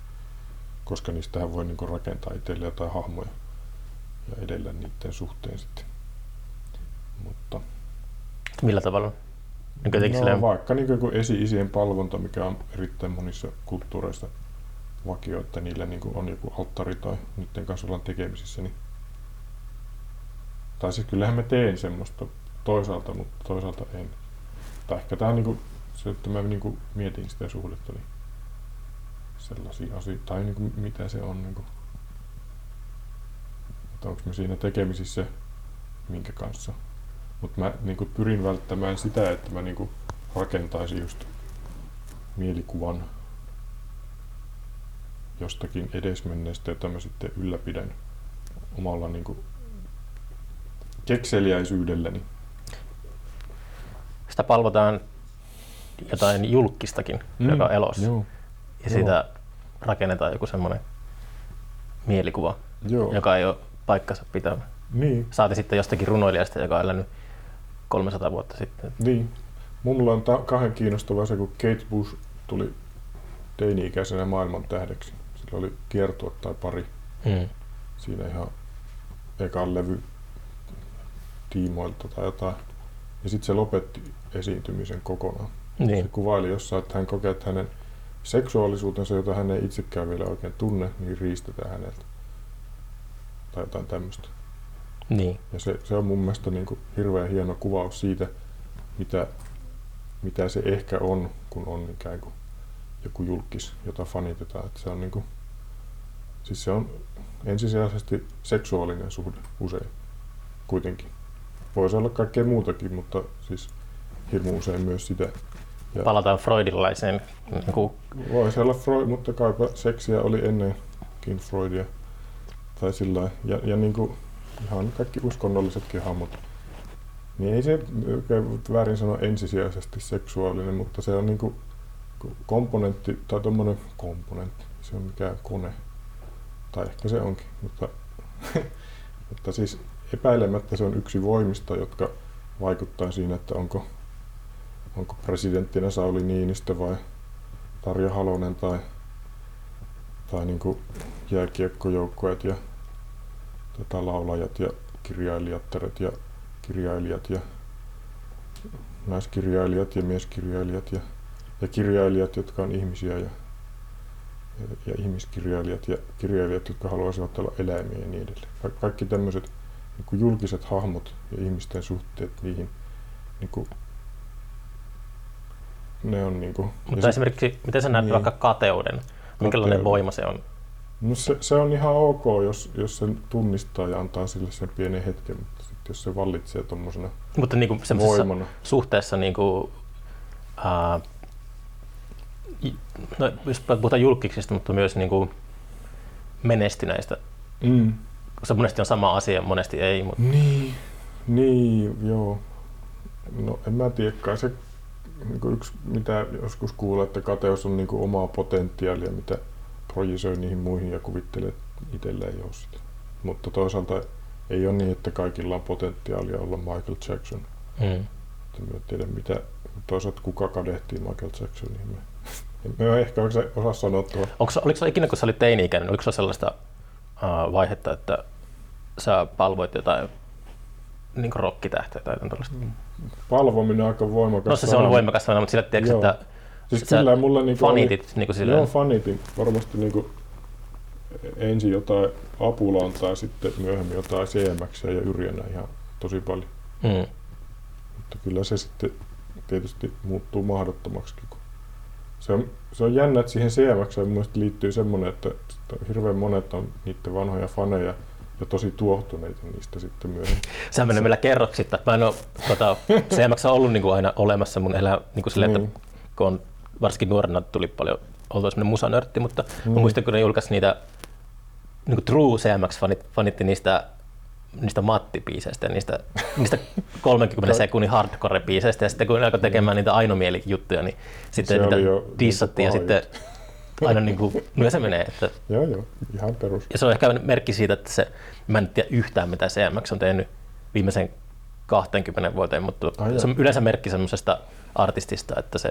Koska niistähän voi niinku rakentaa itselle jotain hahmoja ja edellä niiden suhteen sitten. Mutta, Millä tavalla? Niin no, silleen... vaikka niin kuin esi-isien palvonta, mikä on erittäin monissa kulttuureissa vakio, että niillä niin on joku alttari tai niiden kanssa ollaan tekemisissä. Niin... Tai siis kyllähän mä teen semmoista toisaalta, mutta toisaalta en. Tai ehkä tämä on niin kuin, se, että mä niin kuin mietin sitä suhdetta, niin sellaisia asioita, tai niin kuin, mitä se on. Niin kuin, että onko me siinä tekemisissä minkä kanssa. Mutta mä niin kuin pyrin välttämään sitä, että mä niin kuin rakentaisin just mielikuvan jostakin edesmenneestä, jota mä sitten ylläpidän omalla niin kuin kekseliäisyydelläni. Sitä palvotaan jotain julkistakin, mm, joka on elossa. Joo, Ja siitä rakennetaan joku semmoinen mielikuva, joo. joka ei ole paikkansa pitävä. Niin, Saati sitten jostakin runoilijasta, joka on elänyt 300 vuotta sitten. niin. Mulla on ta- kahden kiinnostavaa se, kun Kate Bush tuli teini-ikäisenä maailman tähdeksi. Sillä oli kiertue tai pari Mm. siinä ihan ekan levy tiimoilta tai jotain. Ja sitten se lopetti esiintymisen kokonaan. Se Niin. kuvaili jossain, että hän kokee, että hänen seksuaalisuutensa, jota hän ei itsekään vielä oikein tunne, niin riistetään häneltä. Tai jotain tämmöistä. niin. Ja se, se on mun mielestä niin kuin hirveän hieno kuvaus siitä, mitä, mitä se ehkä on, kun on ikään kuin joku julkis, jota fanitetaan. Että se on niin kuin, siis se on ensisijaisesti seksuaalinen suhde usein kuitenkin. Voisi olla kaikkea muutakin, mutta siis hirmu usein myös sitä. Ja Palataan freudilaiseen niin kuin, voisi olla Freud, mutta kaipa seksiä oli ennenkin Freudia. Tai sillä ja, ja niin kuin ihan kaikki uskonnollisetkin hahmot. Niin ei se väärin sano ensisijaisesti seksuaalinen, mutta se on niin kuin komponentti tai tuommoinen komponentti. Se on mikään kone. Tai ehkä se onkin, mutta, [laughs] mutta siis epäilemättä se on yksi voimista, jotka vaikuttaa siinä, että onko, onko presidenttinä Sauli Niinistö vai Tarja Halonen tai, tai niin kuin jääkiekkojoukkueet ja tota, laulajat ja kirjailijattaret ja kirjailijat ja naiskirjailijat ja mieskirjailijat ja, ja kirjailijat, jotka on ihmisiä ja, ja, ja ihmiskirjailijat ja kirjailijat, jotka haluaisivat olla eläimiä ja niin edelleen. Ka- kaikki tämmöiset niin julkiset hahmot ja ihmisten suhteet niihin, niin ne on niin kuin, ja Mutta sit- esimerkiksi, miten sä näet Niin. vaikka kateuden? Minkälainen Kateuden. voima se on? No se, se on ihan ok, jos, jos sen tunnistaa ja antaa sille sen pienen hetken, mutta sitten jos se vallitsee tuommoisena Mutta niin kuin semmoisessa voimana. suhteessa, niin kuin, ää, no, jos puhutaan julkiksista, mutta myös niin kuin menestyneistä. Mm. Se monesti on sama asia, monesti ei. Mutta Niin, niin, joo. No en mä tiedä, kai se niin kuin yksi, mitä joskus kuulee, että kateus on niin kuin omaa potentiaalia, mitä projisoi niihin muihin ja kuvittelee, että itsellä ei ole sitä. Mutta toisaalta ei ole niin, että kaikilla on potentiaalia olla Michael Jackson. mm. En tiedä mitä, toisaalta kuka kadehtii Michael Jacksonia. Me, me ehkä osaa sanoa tuo. Onko, oliko se ikinä, kun sä olit teini-ikäinen, oliko se sellaista ää, vaihetta, että sä palvoit jotain niin rokkitähteä tai jotain tällaista? Palvominen on aika voimakas. No se, se on voimakas sana, mutta sillä tiedätkö, Joo. että Siis sä kyllä mulla niinku fanitit niin kuin silleen, Joo, fanitin. Varmasti niinku ensin jotain Apulaan tai sitten myöhemmin jotain CMX ja Yrjänä ihan tosi paljon. mm, Mutta kyllä se sitten tietysti muuttuu mahdottomaksi. Se, on, se on jännä, että siihen CMX mun liittyy semmoinen, että hirveän monet on niiden vanhoja faneja ja tosi tuohtuneita niistä sitten myöhemmin. Sehän menee meillä kerroksittain. Mä en ole, tota, CMX on ollut niin kuin aina olemassa mun elää niin kuin silleen, Niin. että kun on, varsinkin nuorena tuli paljon, oltu semmoinen musanörtti, mutta mm. mä Niin. muistan, kun ne julkaisi niitä niin kuin True CMX-fanit fanitti niistä niistä Matti-biiseistä ja niistä, niistä [laughs] 30 sekunnin hardcore-biiseistä ja sitten kun ne alkoi tekemään niitä ainomieli-juttuja, niin sitten Se niitä niinku dissattiin ja sitten aina niin kuin, no se menee. Että, Joo, joo, ihan perus. ja se on ehkä merkki siitä, että se, mä en tiedä yhtään mitä CMX on tehnyt viimeisen 20 vuoteen, mutta Ai joo. se on yleensä merkki semmoisesta artistista, että se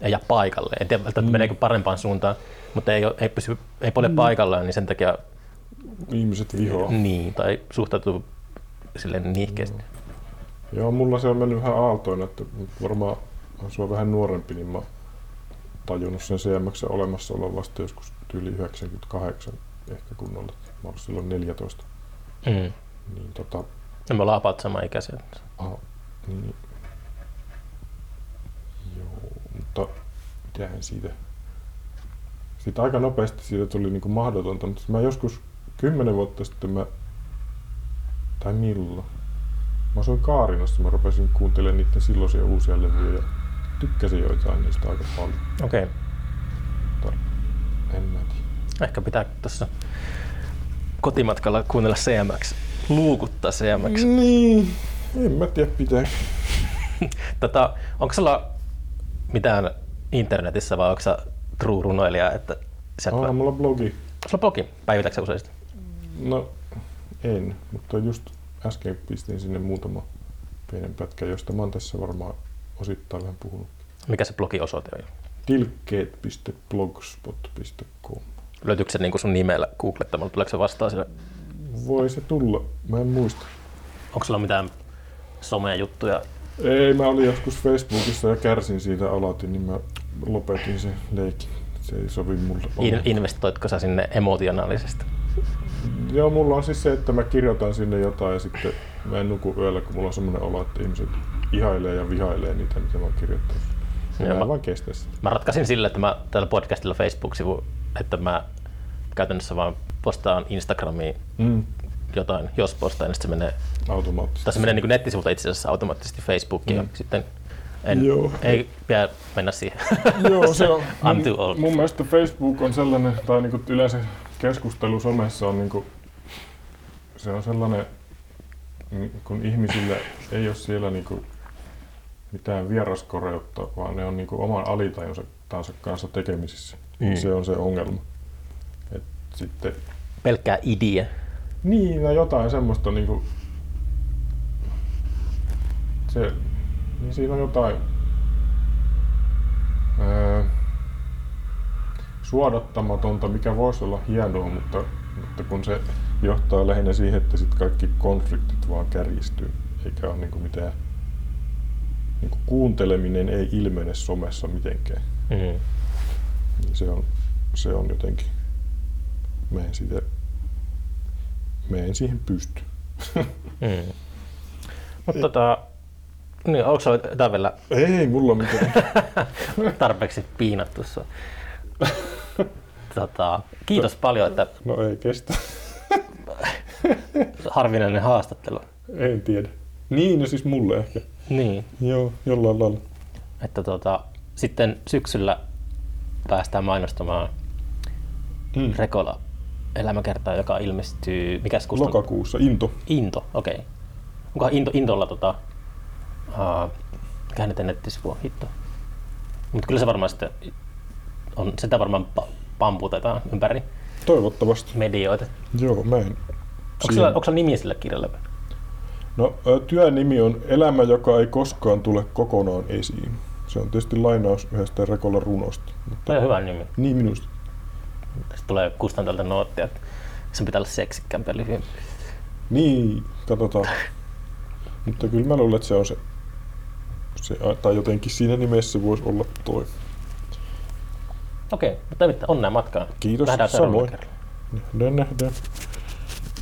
ei jää paikalle. En tiedä, välttämättä Mm. meneekö parempaan suuntaan, mutta ei, ei, pysy, ei ole paikallaan, niin sen takia Ihmiset vihoa. niin, tai suhtautuu silleen niihkeästi. Joo, mulla se on mennyt vähän aaltoina, että varmaan on sua vähän nuorempi, niin mä tajunnut sen CMX olemassaolon vasta joskus yli 98 ehkä kunnolla. Mä olin silloin 14. Mm. Niin tota, No me ollaan about sama ikäisiä. aha, niin, joo, mutta mitähän siitä. Sitten aika nopeasti siitä tuli niinku mahdotonta, mutta mä joskus kymmenen vuotta sitten mä, tai milloin, Mä asuin Kaarinassa, mä rupesin kuuntelemaan niiden silloisia uusia levyjä ja tykkäsin joitain niistä aika paljon. Okei. Okay. Mutta en mä tiedä. Ehkä pitää tuossa kotimatkalla kuunnella CMX. Luukuttaa CMX. Niin, en mä tiedä pitää. [laughs] tota, onko sulla mitään internetissä vai onko sä true runoilija? Että sieltä Onhan vaan- mulla blogi. Sulla on blogi, päivitätkö sä useasti? No, en, mutta just äsken pistin sinne muutama pienen pätkä, josta mä oon tässä varmaan osittain vähän puhunut. Mikä se blogiosoite on? tilkkeet.blogspot.com Löytyykö se niin sun nimellä googlettamalla? Tuleeko se vastaan sille? Voi se tulla, mä en muista. Onko sulla mitään somejuttuja? Ei, mä olin joskus Facebookissa ja kärsin siitä alati, niin mä lopetin sen leikin. Se ei sovi mulle. In- investoitko sä sinne emotionaalisesti? Joo, mulla on siis se, että mä kirjoitan sinne jotain ja sitten mä en nuku yöllä, kun mulla on semmoinen olo, että ihmiset ihailee ja vihailee niitä, mitä mä oon kirjoittanut. Mä mä- vaan kestä sitä. Mä ratkaisin sille, että mä tällä podcastilla Facebook-sivu, että mä käytännössä vaan postaan Instagramiin Mm. jotain, jos postaan, niin sitten se menee, Automaattisesti. tai se menee niin nettisivulta itse asiassa automaattisesti Facebookiin, Mm. ja sitten en, Joo. ei pidä mennä siihen. Joo, se on. [laughs] I'm too old. Mun, mielestä Facebook on sellainen, tai niinku yleensä keskustelu somessa on niinku, se on sellainen, kun ihmisillä ei ole siellä niinku mitään vieraskoreutta, vaan ne on niinku oman alitajunsa kanssa tekemisissä. Mm. Se on se ongelma. Et sitten, Pelkkää idea. niin, no jotain semmoista niinku, se, niin siinä on jotain ää, suodattamatonta, mikä voisi olla hienoa, mutta, mutta kun se johtaa lähinnä siihen, että sit kaikki konfliktit vaan kärjistyy, eikä ole niinku mitään niinku kuunteleminen ei ilmene somessa mitenkään. Mm. Niin se on, se on jotenkin, mä en, sitä, mä en siihen pysty. [laughs] Mm. Mutta tota, niin, onko sulla jotain vielä Ei mulla mitään. [laughs] tarpeeksi piinattu sua? [laughs] Tota, kiitos paljon, että No ei kestä. harvinainen haastattelu. En tiedä. Niin, no siis mulle ehkä. Niin, Joo, jollain lailla. että tota, sitten syksyllä päästään mainostamaan Mm. Rekola elämäkertaa, joka ilmestyy, mikäs kustannus? Lokakuussa, Into. Into, okei. Okay. Onkohan Into, Intolla tota, uh, mikä nyt hitto. Mutta kyllä se varmaan sitten on, sitä varmaan pa- pamputetaan ympäri Toivottavasti. medioita. Joo, mä en. Onko sillä, onko sillä nimi sille kirjalle? No, työn nimi on Elämä, joka ei koskaan tule kokonaan esiin. Se on tietysti lainaus yhdestä Rekola runosta. Mutta Toi on hyvä nimi. niin minusta. Sitten tulee kustantajalta noottia, että sen pitää olla seksikkäämpi lyhyempi. Niin, katsotaan. Mutta kyllä mä luulen, että se on se, se tai jotenkin siinä nimessä voisi olla toi. Okei, mutta ei mitään, onnea matkaan. Kiitos, Nähdään samoin. kerralla. Nähdään, nähdään.